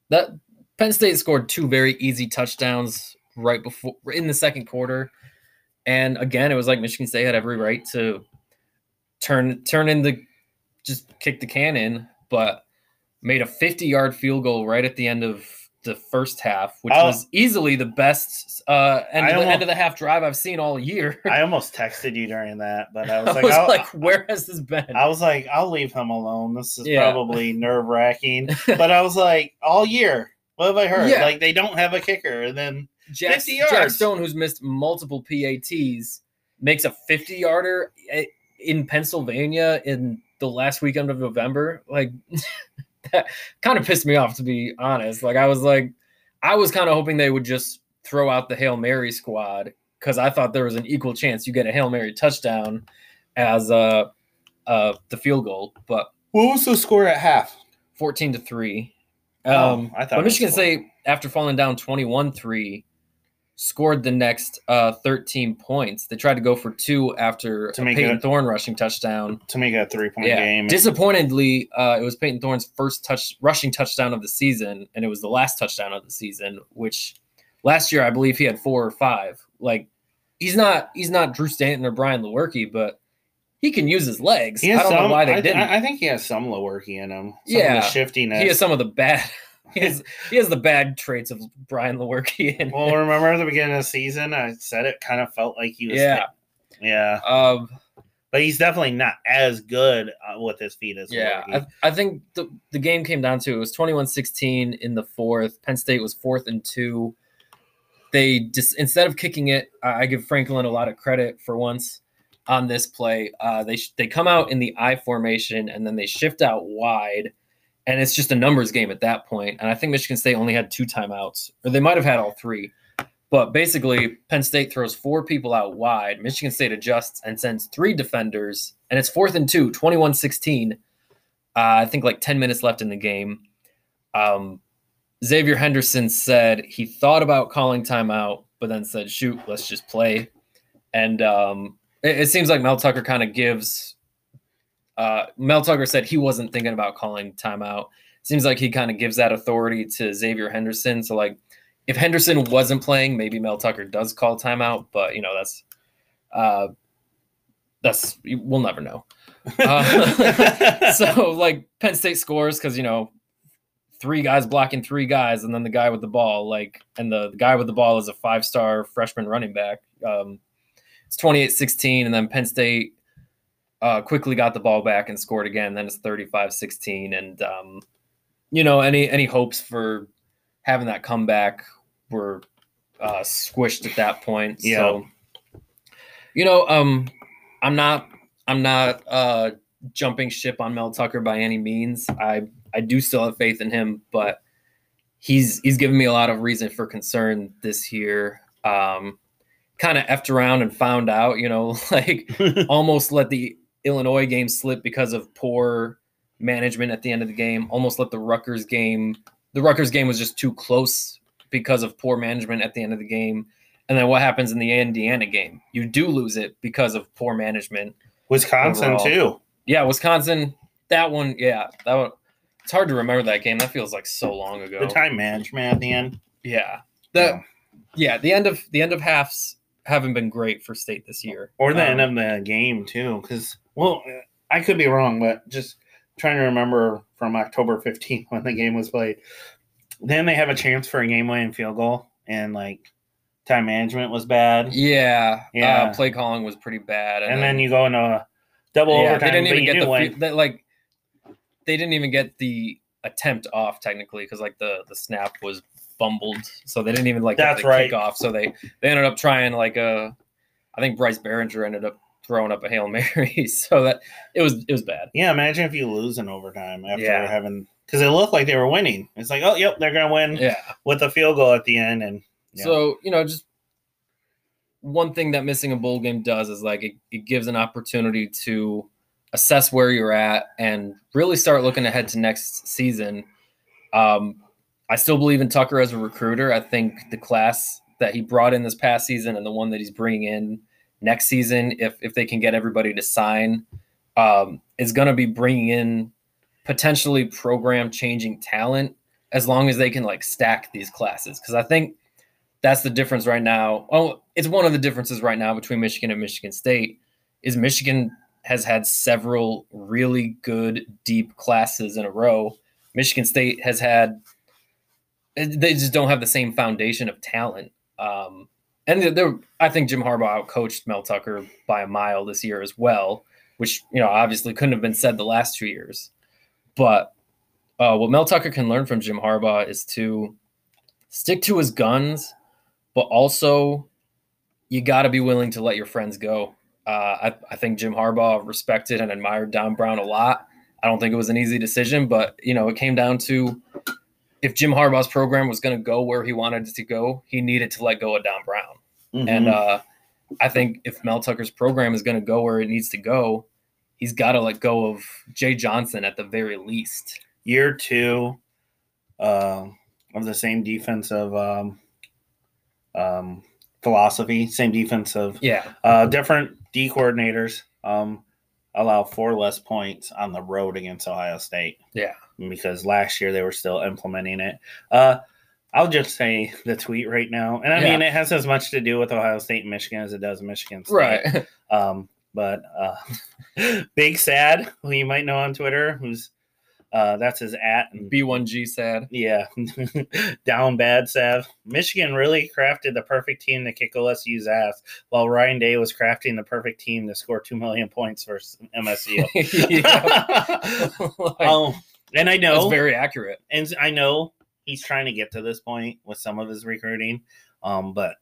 that Penn State scored two very easy touchdowns right before in the second quarter. And again, it was like Michigan State had every right to turn turn in the just kick the can in, but made a 50 yard field goal right at the end of the first half, which Oh. was easily the best uh, end, of the, almost- end of the half drive I've seen all year. I almost texted you during that, but I was I like, was I'll, like, where has this been? I was like, I'll leave him alone. This is Yeah. probably nerve wracking. But I was like, all year, what have I heard? Yeah. Like they don't have a kicker, and then Jack, 50 Jack. Stone, who's missed multiple PATs, makes a 50 yarder in Pennsylvania in the last weekend of November. Like, that kind of pissed me off, to be honest. Like, I was like, I was kind of hoping they would just throw out the Hail Mary squad because I thought there was an equal chance you get a Hail Mary touchdown as uh, uh, the field goal, but what was the score at half? 14 to 3. Oh, Um, I thought but it was Michigan. State, after falling down 21 3, scored the next uh, 13 points. They tried to go for two after To a make Payton it- Thorne rushing touchdown. to make a three point Yeah. game. Disappointedly, uh, it was Payton Thorne's first touch rushing touchdown of the season, and it was the last touchdown of the season, which last year I believe he had four or five. Like he's not he's not Drew Stanton or Brian Lewerke, but he can use his legs. I don't some, know why they I, didn't. I, think he has some Lewerke in him. Some Yeah. of the shiftiness. he has some of the bad. He has he has the bad traits of Brian Lewerke. In well, remember at the beginning of the season, I said it kind of felt like he was. yeah, yeah, um, but he's definitely not as good uh, with his feet as yeah. I, I think the the game came down to it was 21-16 in the fourth. Penn State was fourth and two. They just instead of kicking it, I, I give Franklin a lot of credit for once on this play. Uh, they sh- they come out in the I formation and then they shift out wide, and it's just a numbers game at that point. And I think Michigan State only had two timeouts, or they might have had all three. But basically, Penn State throws four people out wide. Michigan State adjusts and sends three defenders, and it's fourth and two, 21 16. Uh, I think like 10 minutes left in the game. Um, Xavier Henderson said he thought about calling timeout, but then said, shoot, let's just play. And um, it, it seems like Mel Tucker kind of gives. Uh, Mel Tucker said he wasn't thinking about calling timeout. Seems like he kind of gives that authority to Xavier Henderson. So, like, if Henderson wasn't playing, maybe Mel Tucker does call timeout, but you know that's uh, that's we'll never know. Uh, so like Penn State scores because you know three guys blocking three guys, and then the guy with the ball, like, and the, the guy with the ball is a five star freshman running back. Um, it's 28 16, and then Penn State uh, quickly got the ball back and scored again. Then it's 35 16. And, um, you know, any, any hopes for having that comeback were uh, squished at that point. Yeah. So, you know, um, I'm not, I'm not uh, jumping ship on Mel Tucker by any means. I, I do still have faith in him, but he's, he's given me a lot of reason for concern this year. Um, kind of effed around and found out, you know, like almost let the Illinois game slip because of poor management at the end of the game. Almost let the Rutgers game. The Rutgers game was just too close because of poor management at the end of the game. And then what happens in the Indiana game? You do lose it because of poor management. Wisconsin Overall. too. Yeah, Wisconsin. That one, yeah, that one. It's hard to remember that game. That feels like so long ago. The time management at the end. Yeah, the yeah the end of the end of halves haven't been great for state this year. or the Um, end of the game too because well i could be wrong but just trying to remember from october 15th when the game was played then they have a chance for a game winning field goal and like time management was bad Yeah, Yeah. Uh, play calling was pretty bad, and, then, you go into a double yeah, overtime they didn't even get the win. they, like they didn't even get the attempt off technically because like the the snap was fumbled, so they didn't even like get That's the right. kickoff. So they they ended up trying like a, I think Bryce Baringer ended up throwing up a hail mary, so that it was it was bad. yeah imagine if you lose in overtime after Yeah. having because it looked like they were winning it's like oh yep they're gonna win Yeah. with a field goal at the end and Yeah. So you know, just one thing that missing a bowl game does is like it, it gives an opportunity to assess where you're at and really start looking ahead to next season. Um, I still believe in Tucker as a recruiter. I think the class that he brought in this past season and the one that he's bringing in next season, if if they can get everybody to sign, um, is going to be bringing in potentially program changing talent as long as they can like stack these classes. Because I think that's the difference right now. Oh, it's one of the differences right now between Michigan and Michigan State is Michigan has had several really good deep classes in a row. Michigan State has had they just don't have the same foundation of talent. Um, and I think Jim Harbaugh outcoached Mel Tucker by a mile this year as well, which you know obviously couldn't have been said the last two years. But uh, what Mel Tucker can learn from Jim Harbaugh is to stick to his guns, but also you got to be willing to let your friends go. Uh, I, I think Jim Harbaugh respected and admired Don Brown a lot. I don't think it was an easy decision, but you know it came down to if Jim Harbaugh's program was going to go where he wanted it to go, he needed to let go of Don Brown. Mhm. And uh, I think if Mel Tucker's program is going to go where it needs to go, he's got to let go of Jay Johnson at the very least. year two uh, of the same defensive um, um, philosophy, same defensive, Yeah, uh, different D coordinators um, allow four less points on the road against Ohio State. Yeah. Because last year they were still implementing it. Uh, I'll just say the tweet right now, and I Yeah. mean it has as much to do with Ohio State and Michigan as it does Michigan State. right. Um, but uh, Big Sad, who you might know on Twitter, who's uh, that's his at and B1G sad. yeah, down bad Sad. Michigan really crafted the perfect team to kick OSU's ass, while Ryan Day was crafting the perfect team to score two million points versus MSU. like, um, and I that's know, very accurate. and I know he's trying to get to this point with some of his recruiting. Um, but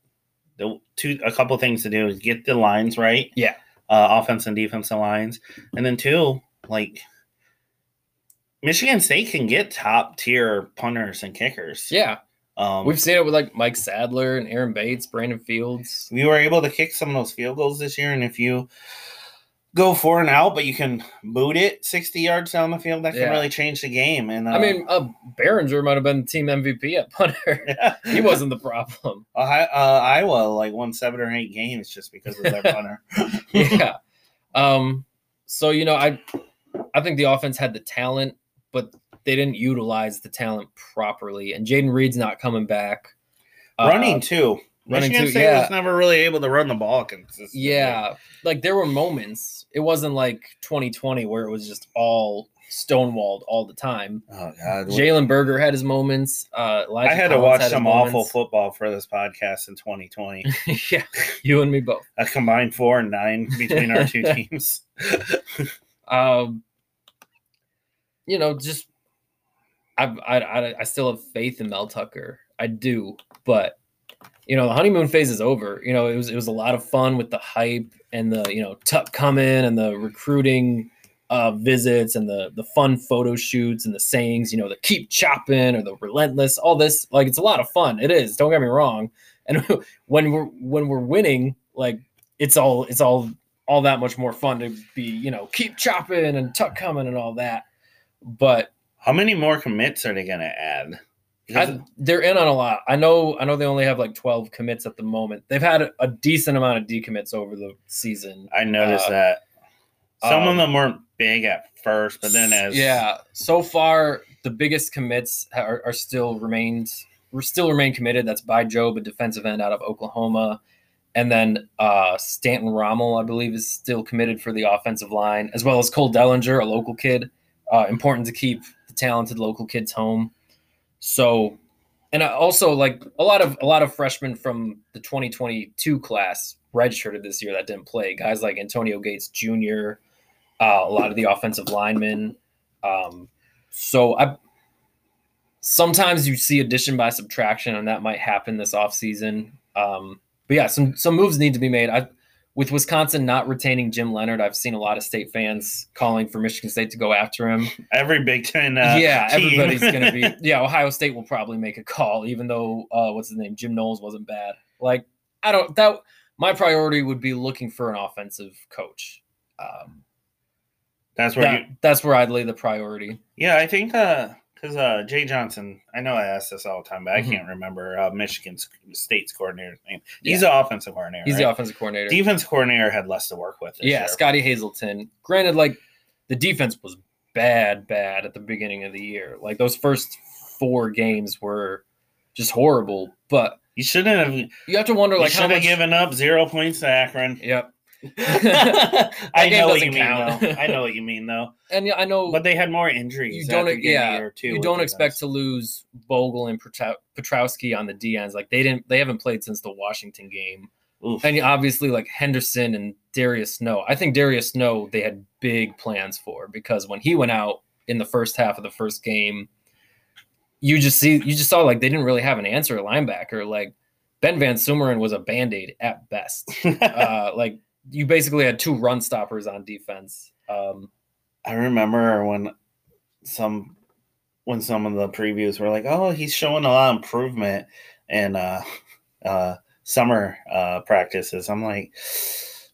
the two a couple things to do is get the lines right. Yeah. Uh, offense and defensive lines, and then two, like Michigan State can get top tier punters and kickers. Yeah. Um, We've seen it with like Mike Sadler and Aaron Bates, Brandon Fields. we were able to kick some of those field goals this year, and if you go for and out, but you can boot it 60 yards down the field, that can Yeah. really change the game. And uh, I mean, uh, Baringer might have been team MVP at punter. he wasn't the problem. Ohio, uh, Iowa like won seven or eight games just because of their punter. yeah. Um. So you know, I I think the offense had the talent, but they didn't utilize the talent properly. And Jayden Reed's not coming back. Uh, running too. running Michigan too, State yeah. was never really able to run the ball consistently. Yeah, like there were moments. It wasn't like 2020 where it was just all stonewalled all the time. Oh God. Jalen Berger had his moments. Uh, Elijah I had to watch his some awful football for this podcast in 2020. yeah, you and me both. a combined four and nine between our two teams. um, you know, just I, I I I still have faith in Mel Tucker. I do, but you know, the honeymoon phase is over. You know, it was it was a lot of fun with the hype and the you know Tuck coming and the recruiting uh, visits and the the fun photo shoots and the sayings. You know, the keep chopping or the relentless. All this like it's a lot of fun. It is. Don't get me wrong. And when we're when we're winning, like it's all it's all all that much more fun to be you know keep chopping and tuck coming and all that. But How many more commits are they going to add? I, they're in on a lot. I know. I know they only have like twelve commits at the moment. They've had a, a decent amount of decommits over the season. I noticed uh, that some um, of them weren't big at first, but then as yeah, so far the biggest commits are, are still remained. We're still remain committed. That's Bai Jobe, a defensive end out of Oklahoma, and then uh, Stanton Ramil, I believe, is still committed for the offensive line, as well as Cole Dellinger, a local kid. Uh, important to keep the talented local kids home. So, and also like a lot of a lot of freshmen from the 2022 class redshirted this year that didn't play. Guys like Antonio Gates Jr., uh, a lot of the offensive linemen. Um, so I sometimes you see addition by subtraction, and that might happen this offseason. Um, but yeah, some some moves need to be made. I with Wisconsin not retaining Jim Leonhard, I've seen a lot of state fans calling for Michigan State to go after him. every Big Ten. Uh, yeah, team- everybody's gonna be. Yeah, Ohio State will probably make a call, even though uh, what's his name, Jim Knowles wasn't bad. Like I don't that my priority would be looking for an offensive coach. Um, That's where that- you. that's where I'd lay the priority. Yeah, I think because uh, Jay Johnson. I know I ask this all the time, but I Mhm. can't remember uh, Michigan State's coordinator's name. He's the offensive coordinator. He's right? the offensive coordinator. defense coordinator had less to work with. this yeah, year. Scotty Hazelton. Granted, like the defense was bad, bad at the beginning of the year. Like those first four games were just horrible. But You shouldn't have. you have to wonder, like, how should have much. given up zero points to Akron. Yep. I know what you mean, though. I know what you mean, though. And yeah, I know But they had more injuries. you don't. the beginning of the Yeah, too, you don't expect guys. to lose Bogle and Pietrowski on the D ends. Like they didn't. They haven't played since the Washington game. Oof. And obviously, like Henderson and Darius Snow. I think Darius Snow they had big plans for because when he went out in the first half of the first game, you just see you just saw like they didn't really have an answer at linebacker. Like Ben Van Sumeren was a band aid at best. uh, like you basically had two run stoppers on defense. Um, I remember when some when some of the previews were like, "Oh, he's showing a lot of improvement in uh, uh, summer uh, practices." I'm like,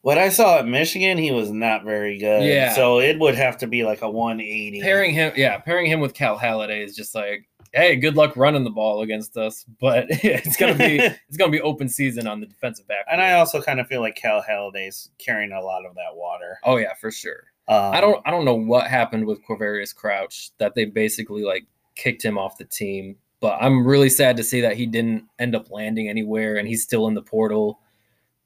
what I saw at Michigan, he was not very good. Yeah. So it would have to be like a 180. pairing him, yeah, pairing him with Cal Haladay is just like, hey, good luck running the ball against us, but it's gonna be it's gonna be open season on the defensive back. and I also kind of feel like Cal Haladay's carrying a lot of that water. oh yeah, for sure. Um, I don't I don't know what happened with Quavaris Crouch that they basically like kicked him off the team. But I'm really sad to see that he didn't end up landing anywhere and he's still in the portal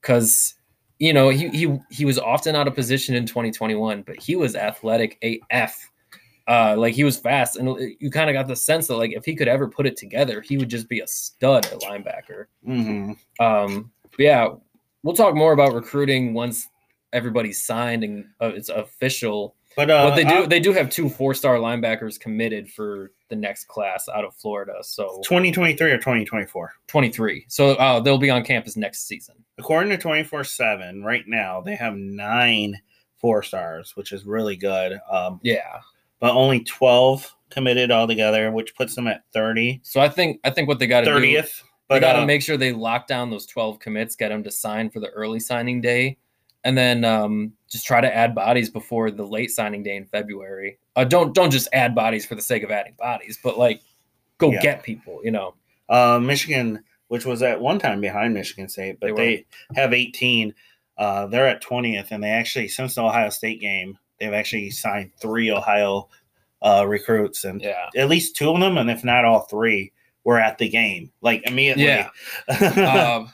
cuz you know, he he he was often out of position in 2021, but he was athletic AF. Uh like he was fast and you kind of got the sense that like if he could ever put it together, he would just be a stud at linebacker. Mhm. Um, yeah, we'll talk more about recruiting once everybody's signed and uh, it's official. But uh, But they do uh, they do have two four star linebackers committed for the next class out of Florida. So 2023 or 2024. 23. So uh, they'll be on campus next season. According to 24 7, right now, they have nine four stars, which is really good. Um, Yeah. But only 12 committed altogether, which puts them at 30, So I think I think what they got to do 30th. they got to uh, make sure they lock down those 12 commits, get them to sign for the early signing day, and then um, just try to add bodies before the late signing day in February. Uh, don't don't just add bodies for the sake of adding bodies, but like go Yeah. get people. You know, uh, Michigan, which was at one time behind Michigan State, but were. they, have 18. Uh, they're at 20th, and they actually, since the Ohio State game, they've actually signed three Ohio uh, recruits, and yeah. at least two of them, and if not all three, were at the game, like immediately. Yeah. uh,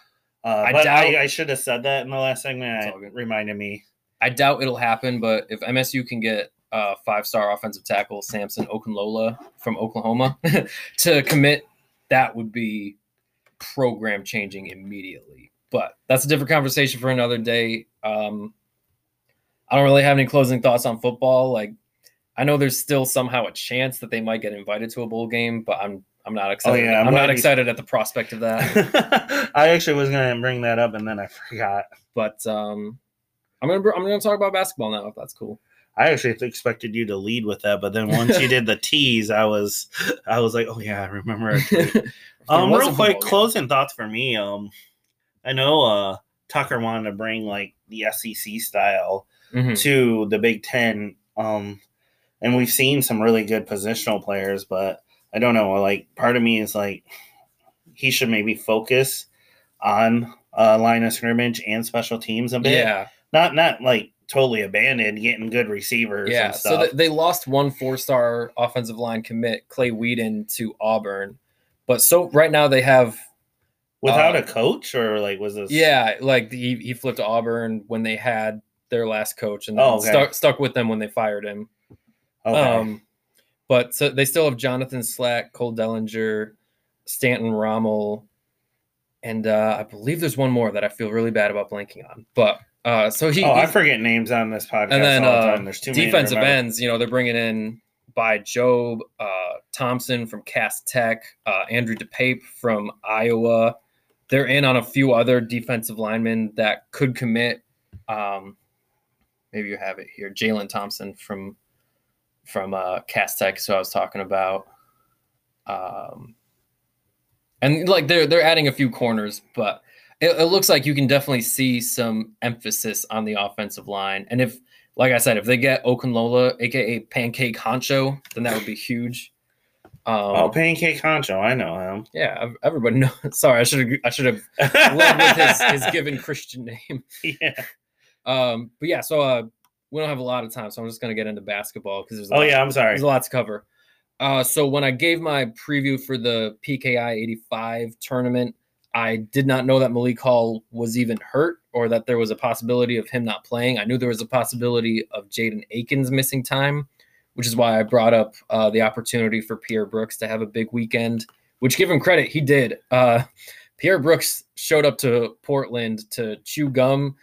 Um, I but I, doubt- I should have said that in the last segment. It reminded me. I doubt it'll happen, but if MSU can get uh, five-star offensive tackle Samson Okunlola from Oklahoma to commit, that would be program changing immediately. But that's a different conversation for another day. Um, I don't really have any closing thoughts on football. Like, I know there's still somehow a chance that they might get invited to a bowl game, but I'm I'm not excited. yeah, I'm I'm, not excited at the prospect of that. I actually was going to bring that up, and then I forgot. but um, I'm gonna I'm gonna talk about basketball now if that's cool. I actually expected you to lead with that, but then once you did the tease, I was, I was like, oh yeah, I remember. um, real quick, football game. closing thoughts for me. Um, I know uh Tucker wanted to bring like the SEC style Mhm. to the Big Ten. Um, and we've seen some really good positional players, but I don't know. Like, part of me is like, he should maybe focus on uh, line of scrimmage and special teams a bit. Yeah, Not not like totally abandoned, getting good receivers. yeah. So th- they lost one four-star offensive line commit, Clay Whedon, to Auburn. But so right now they have, without uh, a coach, or like was this? yeah, like he, he flipped to Auburn when they had their last coach, and Oh, okay. stuck stuck with them when they fired him. Okay. Um, but so they still have Jonathan Slack, Cole Dellinger, Stanton Ramil, and uh, I believe there's one more that I feel really bad about blanking on. But uh, so he, oh, I forget names on this podcast and then all the uh, time. There's too defensive ends. You know, they're bringing in Bai Jobe uh, Thompson from Cass Tech, uh, Andrew DePape from Iowa. They're in on a few other defensive linemen that could commit. Um, maybe you have it here. Jalen Thompson from from uh, Cass Tech, so I was talking about. Um, and like they're they're adding a few corners, but it, it looks like you can definitely see some emphasis on the offensive line. And if, like I said, if they get Okunlola, aka Pancake Honcho, then that would be huge. Um, Oh, Pancake Honcho, I know him. yeah, everybody knows. Sorry, I should have I should have led with his, his given Christian name. yeah. Um, but yeah, so uh, we don't have a lot of time, so I'm just gonna get into basketball because there's a Oh lot- yeah, I'm sorry. there's a lot to cover. Uh, so when I gave my preview for the PKI 85 tournament, I did not know that Malik Hall was even hurt or that there was a possibility of him not playing. I knew there was a possibility of Jaden Akins missing time, which is why I brought up uh, the opportunity for Pierre Brooks to have a big weekend. Which, give him credit, he did. Uh, Pierre Brooks showed up to Portland to chew gum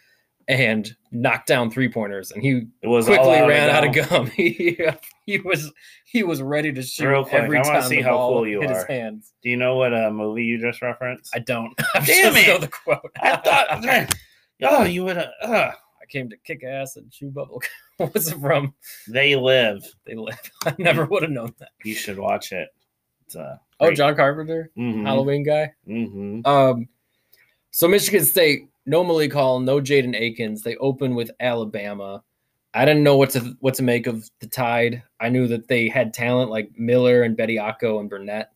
and knocked down three pointers, and he It was quickly out ran of out of gum. he, he was he was ready to shoot Real quick, every I time see the how ball cool you hit his hands. Do you know what uh, movie you just referenced? I don't. I Damn just know it! the quote. I thought, oh, you would have. Uh, I came to kick ass and chew bubble. What's it from? they live. They live. I never would have known that. You should watch it. It's uh, Oh. John Carpenter, Mhm, Halloween guy. mhm. Um, so Michigan State, no Malik Hall, no Jaden Akins. They open with Alabama. I didn't know what to what to make of the Tide. I knew that they had talent like Miller and Bediako and Burnett,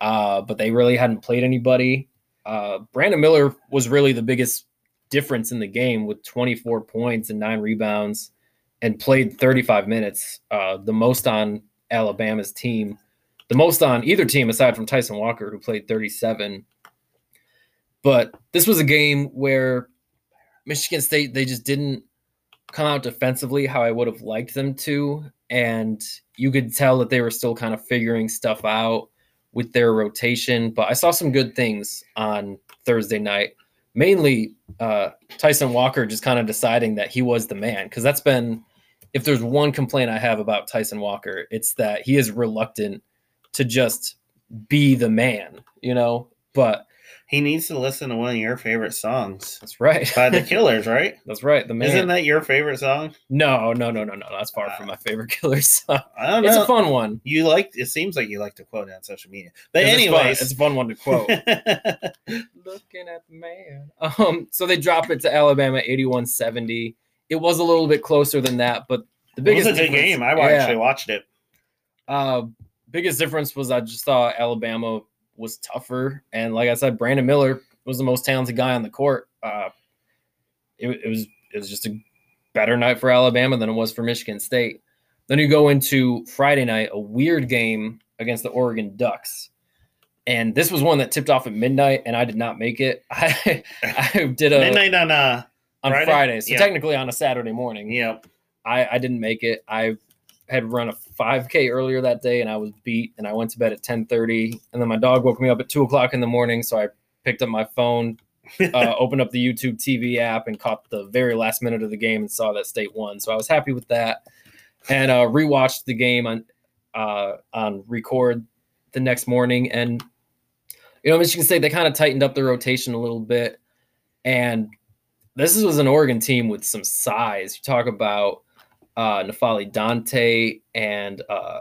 uh, but they really hadn't played anybody. Uh, Brandon Miller was really the biggest difference in the game with 24 points and nine rebounds, and played 35 minutes, uh, the most on Alabama's team, the most on either team aside from Tyson Walker, who played 37. But this was a game where Michigan State they just didn't come out defensively how I would have liked them to, and you could tell that they were still kind of figuring stuff out with their rotation. But I saw some good things on Thursday night, mainly uh, Tyson Walker just kind of deciding that he was the man because that's been if there's one complaint I have about Tyson Walker, it's that he is reluctant to just be the man, you know. But He needs to listen to one of your favorite songs That's right. by the Killers, right? That's right. The man. Isn't that your favorite song? no, no, no, no, no. That's far from my favorite killer song. I don't know. It's a fun one. you like. It seems like you like to quote it on social media. But It's anyways, it's a fun one to quote. Looking at the man. Um, so they drop it to Alabama 81-70. It was a little bit closer than that, but the it was biggest a good difference- game. I Yeah. actually watched it. Uh, biggest difference was I just thought Alabama was tougher, and like I said, Brandon Miller was the most talented guy on the court. Uh, it, it was it was just a better night for Alabama than it was for Michigan State. Then you go into Friday night, a weird game against the Oregon Ducks, and this was one that tipped off at midnight, and I did not make it. I I did a Midnight on uh on Friday? Friday, so Yeah. technically on a Saturday morning. yep. I, I didn't make it. I had run a 5K earlier that day, and I was beat. And I went to bed at 10:30, and then my dog woke me up at two o'clock in the morning. So I picked up my phone, uh, opened up the YouTube TV app, and caught the very last minute of the game and saw that State won. So I was happy with that, and uh, rewatched the game on uh, on record the next morning. And you know, Michigan State they kind of tightened up the rotation a little bit, and this was an Oregon team with some size. You talk about uh, N'Faly Dante and uh,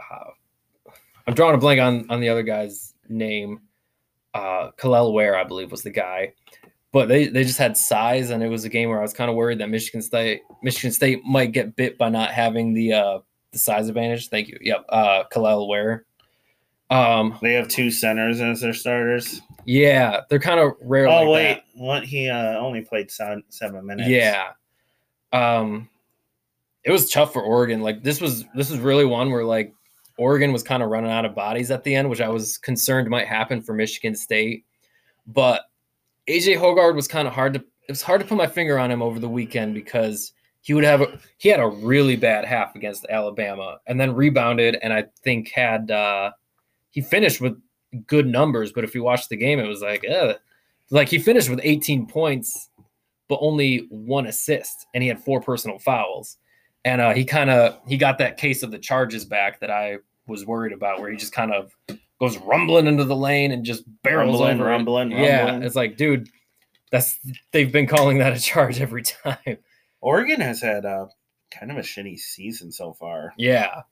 uh, I'm drawing a blank on on the other guy's name. Uh, Kel'el Ware, I believe, was the guy. But they, they just had size, and it was a game where I was kind of worried that Michigan State Michigan State might get bit by not having the uh, the size advantage. Thank you. Yep, uh, Kel'el Ware. Um, They have two centers as their starters. yeah, they're kind of rare. oh like wait, that. what? He uh, only played seven, seven minutes. Yeah. Um it was tough for Oregon. Like this was this was really one where like Oregon was kind of running out of bodies at the end, which I was concerned might happen for Michigan State. But AJ Hoggard was kind of hard to it was hard to put my finger on him over the weekend because he would have a, he had a really bad half against Alabama and then rebounded and I think had uh he finished with good numbers, but if you watch the game it was like eh. like he finished with 18 points but only one assist, and he had four personal fouls. And uh, he kind of he got that case of the charges back that I was worried about, where he just kind of goes rumbling into the lane and just barrels Rumbling, over. it. rumbling, Yeah, rumbling. it's like, dude, that's they've been calling that a charge every time. Oregon has had uh, kind of a shitty season so far. yeah.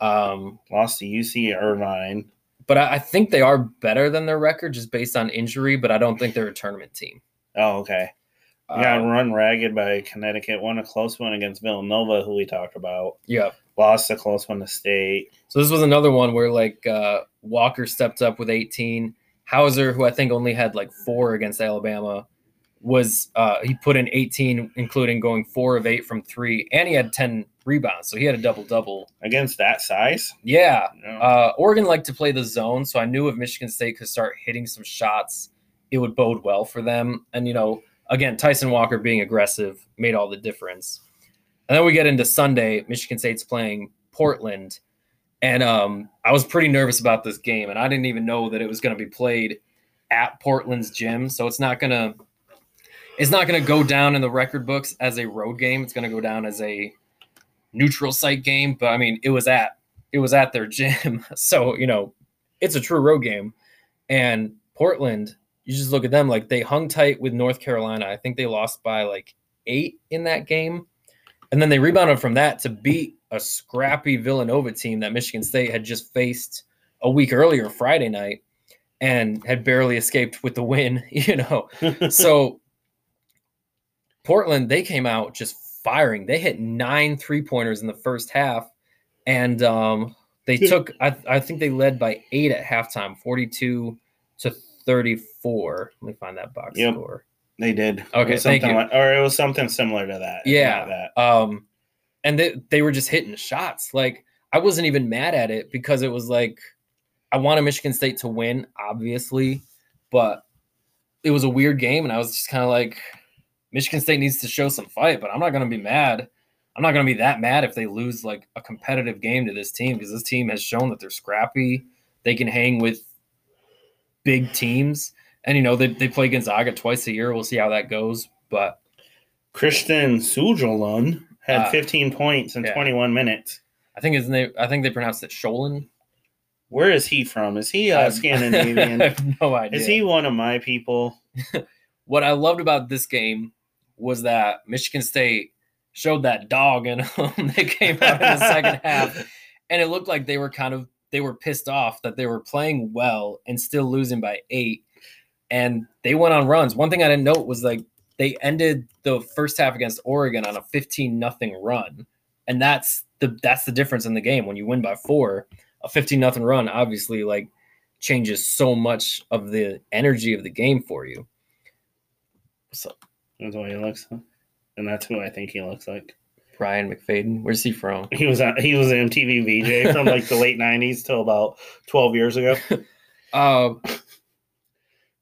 Um, Lost to UC Irvine. but I, I think they are better than their record just based on injury, but I don't think they're a tournament team. Oh, okay. Got Uh, run ragged by Connecticut. Won a close one against Villanova, who we talked about. yeah. Lost a close one to State. So this was another one where like uh, Walker stepped up with 18. Hauser, who I think only had like four against Alabama, was uh, he put in 18, including going four of eight from three, and he had 10 rebounds, so he had a double double. Against that size? Yeah, No. uh, Oregon liked to play the zone, so I knew if Michigan State could start hitting some shots, it would bode well for them. And you know, again, Tyson Walker being aggressive made all the difference. And then we get into Sunday. Michigan State's playing Portland, and um, I was pretty nervous about this game, and I didn't even know that it was going to be played at Portland's gym. So it's not gonna it's not gonna go down in the record books as a road game. It's gonna go down as a neutral site game. But I mean, it was at it was at their gym, so you know it's a true road game. And Portland, you just look at them like they hung tight with North Carolina. I think they lost by like eight in that game. And then they rebounded from that to beat a scrappy Villanova team that Michigan State had just faced a week earlier, Friday night, and had barely escaped with the win, you know. So Portland, they came out just firing. They hit nine three pointers in the first half, and um, they took. I, I think they led by eight at halftime, forty-two to thirty-four. Let me find that box Yep. score. they did. Okay, thank you. Like, or it was something similar to that. Yeah. That. Um, and they they were just hitting shots. Like I wasn't even mad at it because it was like I wanted Michigan State to win, obviously, but it was a weird game, and I was just kind of like, Michigan State needs to show some fight, but I'm not going to be mad. I'm not going to be that mad if they lose like a competitive game to this team because this team has shown that they're scrappy. They can hang with big teams, and you know they they play Gonzaga twice a year. We'll see how that goes, but Kristian Sjolund had Uh, 15 points in yeah. 21 minutes. I think his name. I think they pronounced it Sholin. Where is he from? Is he uh, Scandinavian? I have no idea. is he one of my people? what I loved about this game was that Michigan State showed that dog in them. they came out in the second half, and it looked like they were kind of they were pissed off that they were playing well and still losing by eight, and they went on runs. One thing I didn't note was like they ended the first half against Oregon on a fifteen nothing run, and that's the that's the difference in the game when you win by four. A fifteen nothing run obviously like changes so much of the energy of the game for you. So That's what he looks like, and that's who I think he looks like. Brian McFayden, where's he from? He was a, he was an MTV VJ from like the late '90s till about 12 years ago. Uh,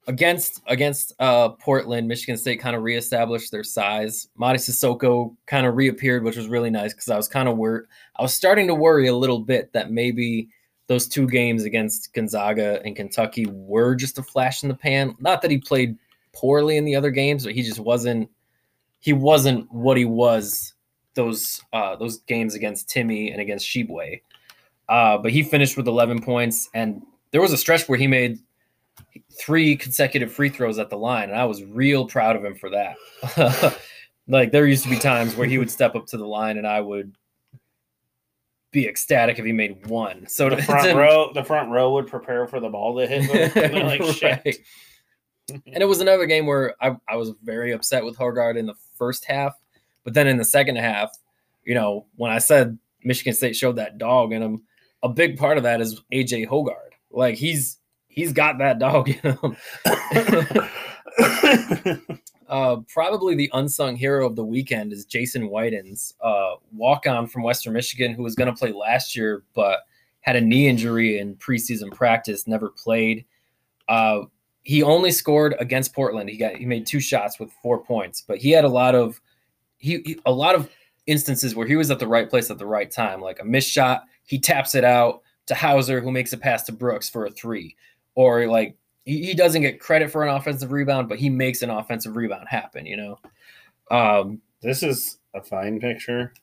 against against uh, Portland, Michigan State kind of reestablished their size. Mady Sissoko kind of reappeared, which was really nice because I was kind of worried. I was starting to worry a little bit that maybe those two games against Gonzaga and Kentucky were just a flash in the pan. Not that he played poorly in the other games, but he just wasn't. He wasn't what he was those uh, those games against Timme and against Tshiebwe. Uh, but he finished with 11 points, and there was a stretch where he made three consecutive free throws at the line, and I was real proud of him for that. like there used to be times where he would step up to the line, and I would be ecstatic if he made one. So the to- front to- row, the front row would prepare for the ball to hit them. And like, shit. Right. and it was another game where I, I was very upset with Hoggard in the first half, but then in the second half, you know, when I said Michigan State showed that dog in him, a big part of that is AJ Hoggard. Like he's he's got that dog in him. uh, probably the unsung hero of the weekend is Jason Whitens, uh, walk on from Western Michigan, who was going to play last year, but had a knee injury in preseason practice, never played. Uh, he only scored against Portland. He got he made two shots with four points, but he had a lot of he, he a lot of instances where he was at the right place at the right time, like a missed shot, he taps it out to Hauser, who makes a pass to Brooks for a three, or like he, he doesn't get credit for an offensive rebound, but he makes an offensive rebound happen. You know, um, this is a fine picture.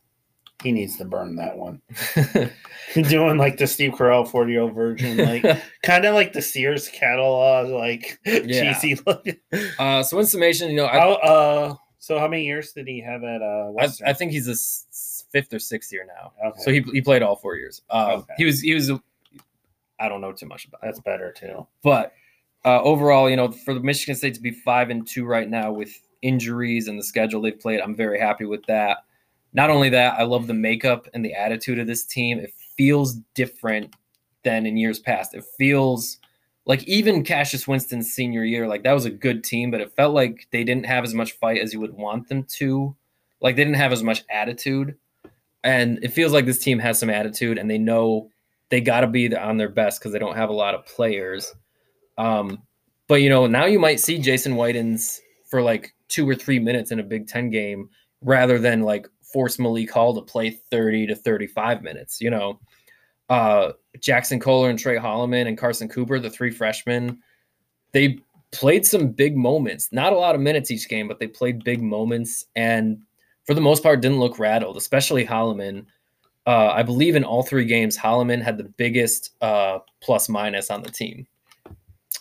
He needs to burn that one. Doing like the Steve Carell 40 year old version, like kind of like the Sears catalog, like Yeah. cheesy look. uh, so in summation, you know, I, How, uh, so how many years did he have at uh, I, Western? I think he's a s- fifth or sixth year now. Okay. So he, he played all four years. Uh, Okay. He was he was. I don't know too much about. That's It. better too. But uh, overall, you know, for the Michigan State to be five and two right now with injuries and the schedule they've played, I'm very happy with that. Not only that, I love the makeup and the attitude of this team. It feels different than in years past. It feels like even Cassius Winston's senior year, like that was a good team, but it felt like they didn't have as much fight as you would want them to. Like they didn't have as much attitude. And it feels like this team has some attitude and they know they got to be on their best because they don't have a lot of players. Um, but you know, now you might see Jason Whitens for like two or three minutes in a Big Ten game rather than like force Malik Hall to play 30 to 35 minutes. You know, uh, Jackson Kohler and Tre Holloman and Carson Cooper, the three freshmen, they played some big moments. Not a lot of minutes each game, but they played big moments and for the most part didn't look rattled, especially Holloman. Uh, I believe in all three games, Holloman had the biggest uh, plus minus on the team.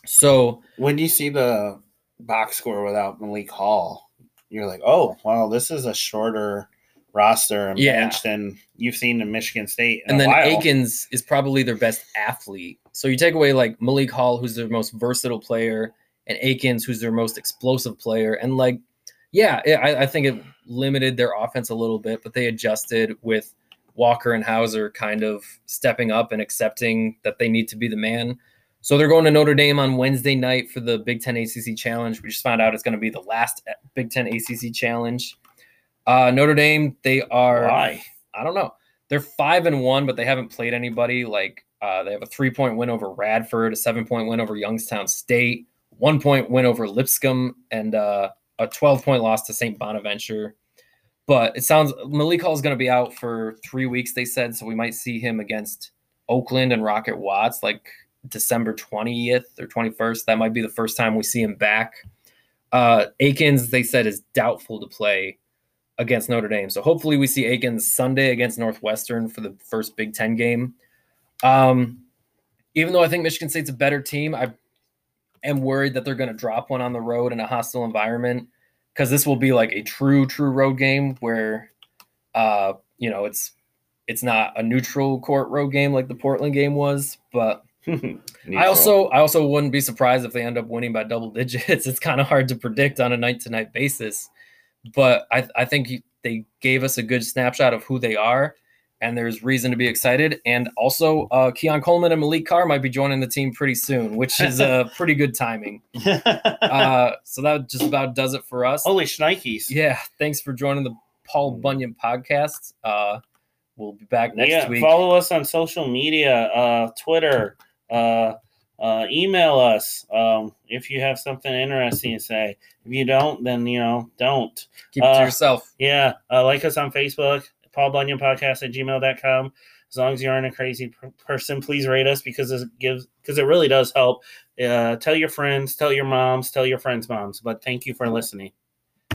So When you see the box score without Malik Hall, you're like, oh, wow, this is a shorter roster and Yeah. bench than you've seen in Michigan State. In and then while. Akins is probably their best athlete. So you take away like Malik Hall, who's their most versatile player, and Akins, who's their most explosive player. And like, yeah, it, I, I think it limited their offense a little bit, but they adjusted with Walker and Hauser kind of stepping up and accepting that they need to be the man. So they're going to Notre Dame on Wednesday night for the Big Ten ACC Challenge. We just found out it's going to be the last Big Ten ACC Challenge. Uh, Notre Dame, they are Why? I don't know. They're five and one, but they haven't played anybody. Like uh, they have a three point win over Radford, a seven point win over Youngstown State, one point win over Lipscomb, and uh, a twelve point loss to St. Bonaventure. But it sounds Malik Hall is going to be out for three weeks. They said so. We might see him against Oakland and Rocket Watts like December twentieth or twenty first. That might be the first time we see him back. Uh, Akins, they said, is doubtful to play against Notre Dame. So hopefully we see Akins Sunday against Northwestern for the first Big Ten game. Um, even though I think Michigan State's a better team, I am worried that they're going to drop one on the road in a hostile environment because this will be like a true, true road game where, uh, you know, it's it's not a neutral court road game like the Portland game was, but I also I also wouldn't be surprised if they end up winning by double digits. It's kind of hard to predict on a night to night basis, but I I think they gave us a good snapshot of who they are, and there's reason to be excited. And also, uh, Keon Coleman and Malik Carr might be joining the team pretty soon, which is a uh, pretty good timing. Uh, so that just about does it for us. Holy shnikes! Yeah, thanks for joining the Paul Bunyan podcast. Uh, we'll be back next yeah, week. Follow us on social media, uh, Twitter. Uh, email us um, if you have something interesting to say. If you don't, then you know, don't. Keep it Uh, to yourself. Yeah, uh, like us on Facebook, Paul Bunyan Podcast at gmail.com. As long as you aren't a crazy per- person, please rate us because it gives because it really does help. Uh, tell your friends, tell your moms, tell your friends' moms. But thank you for listening.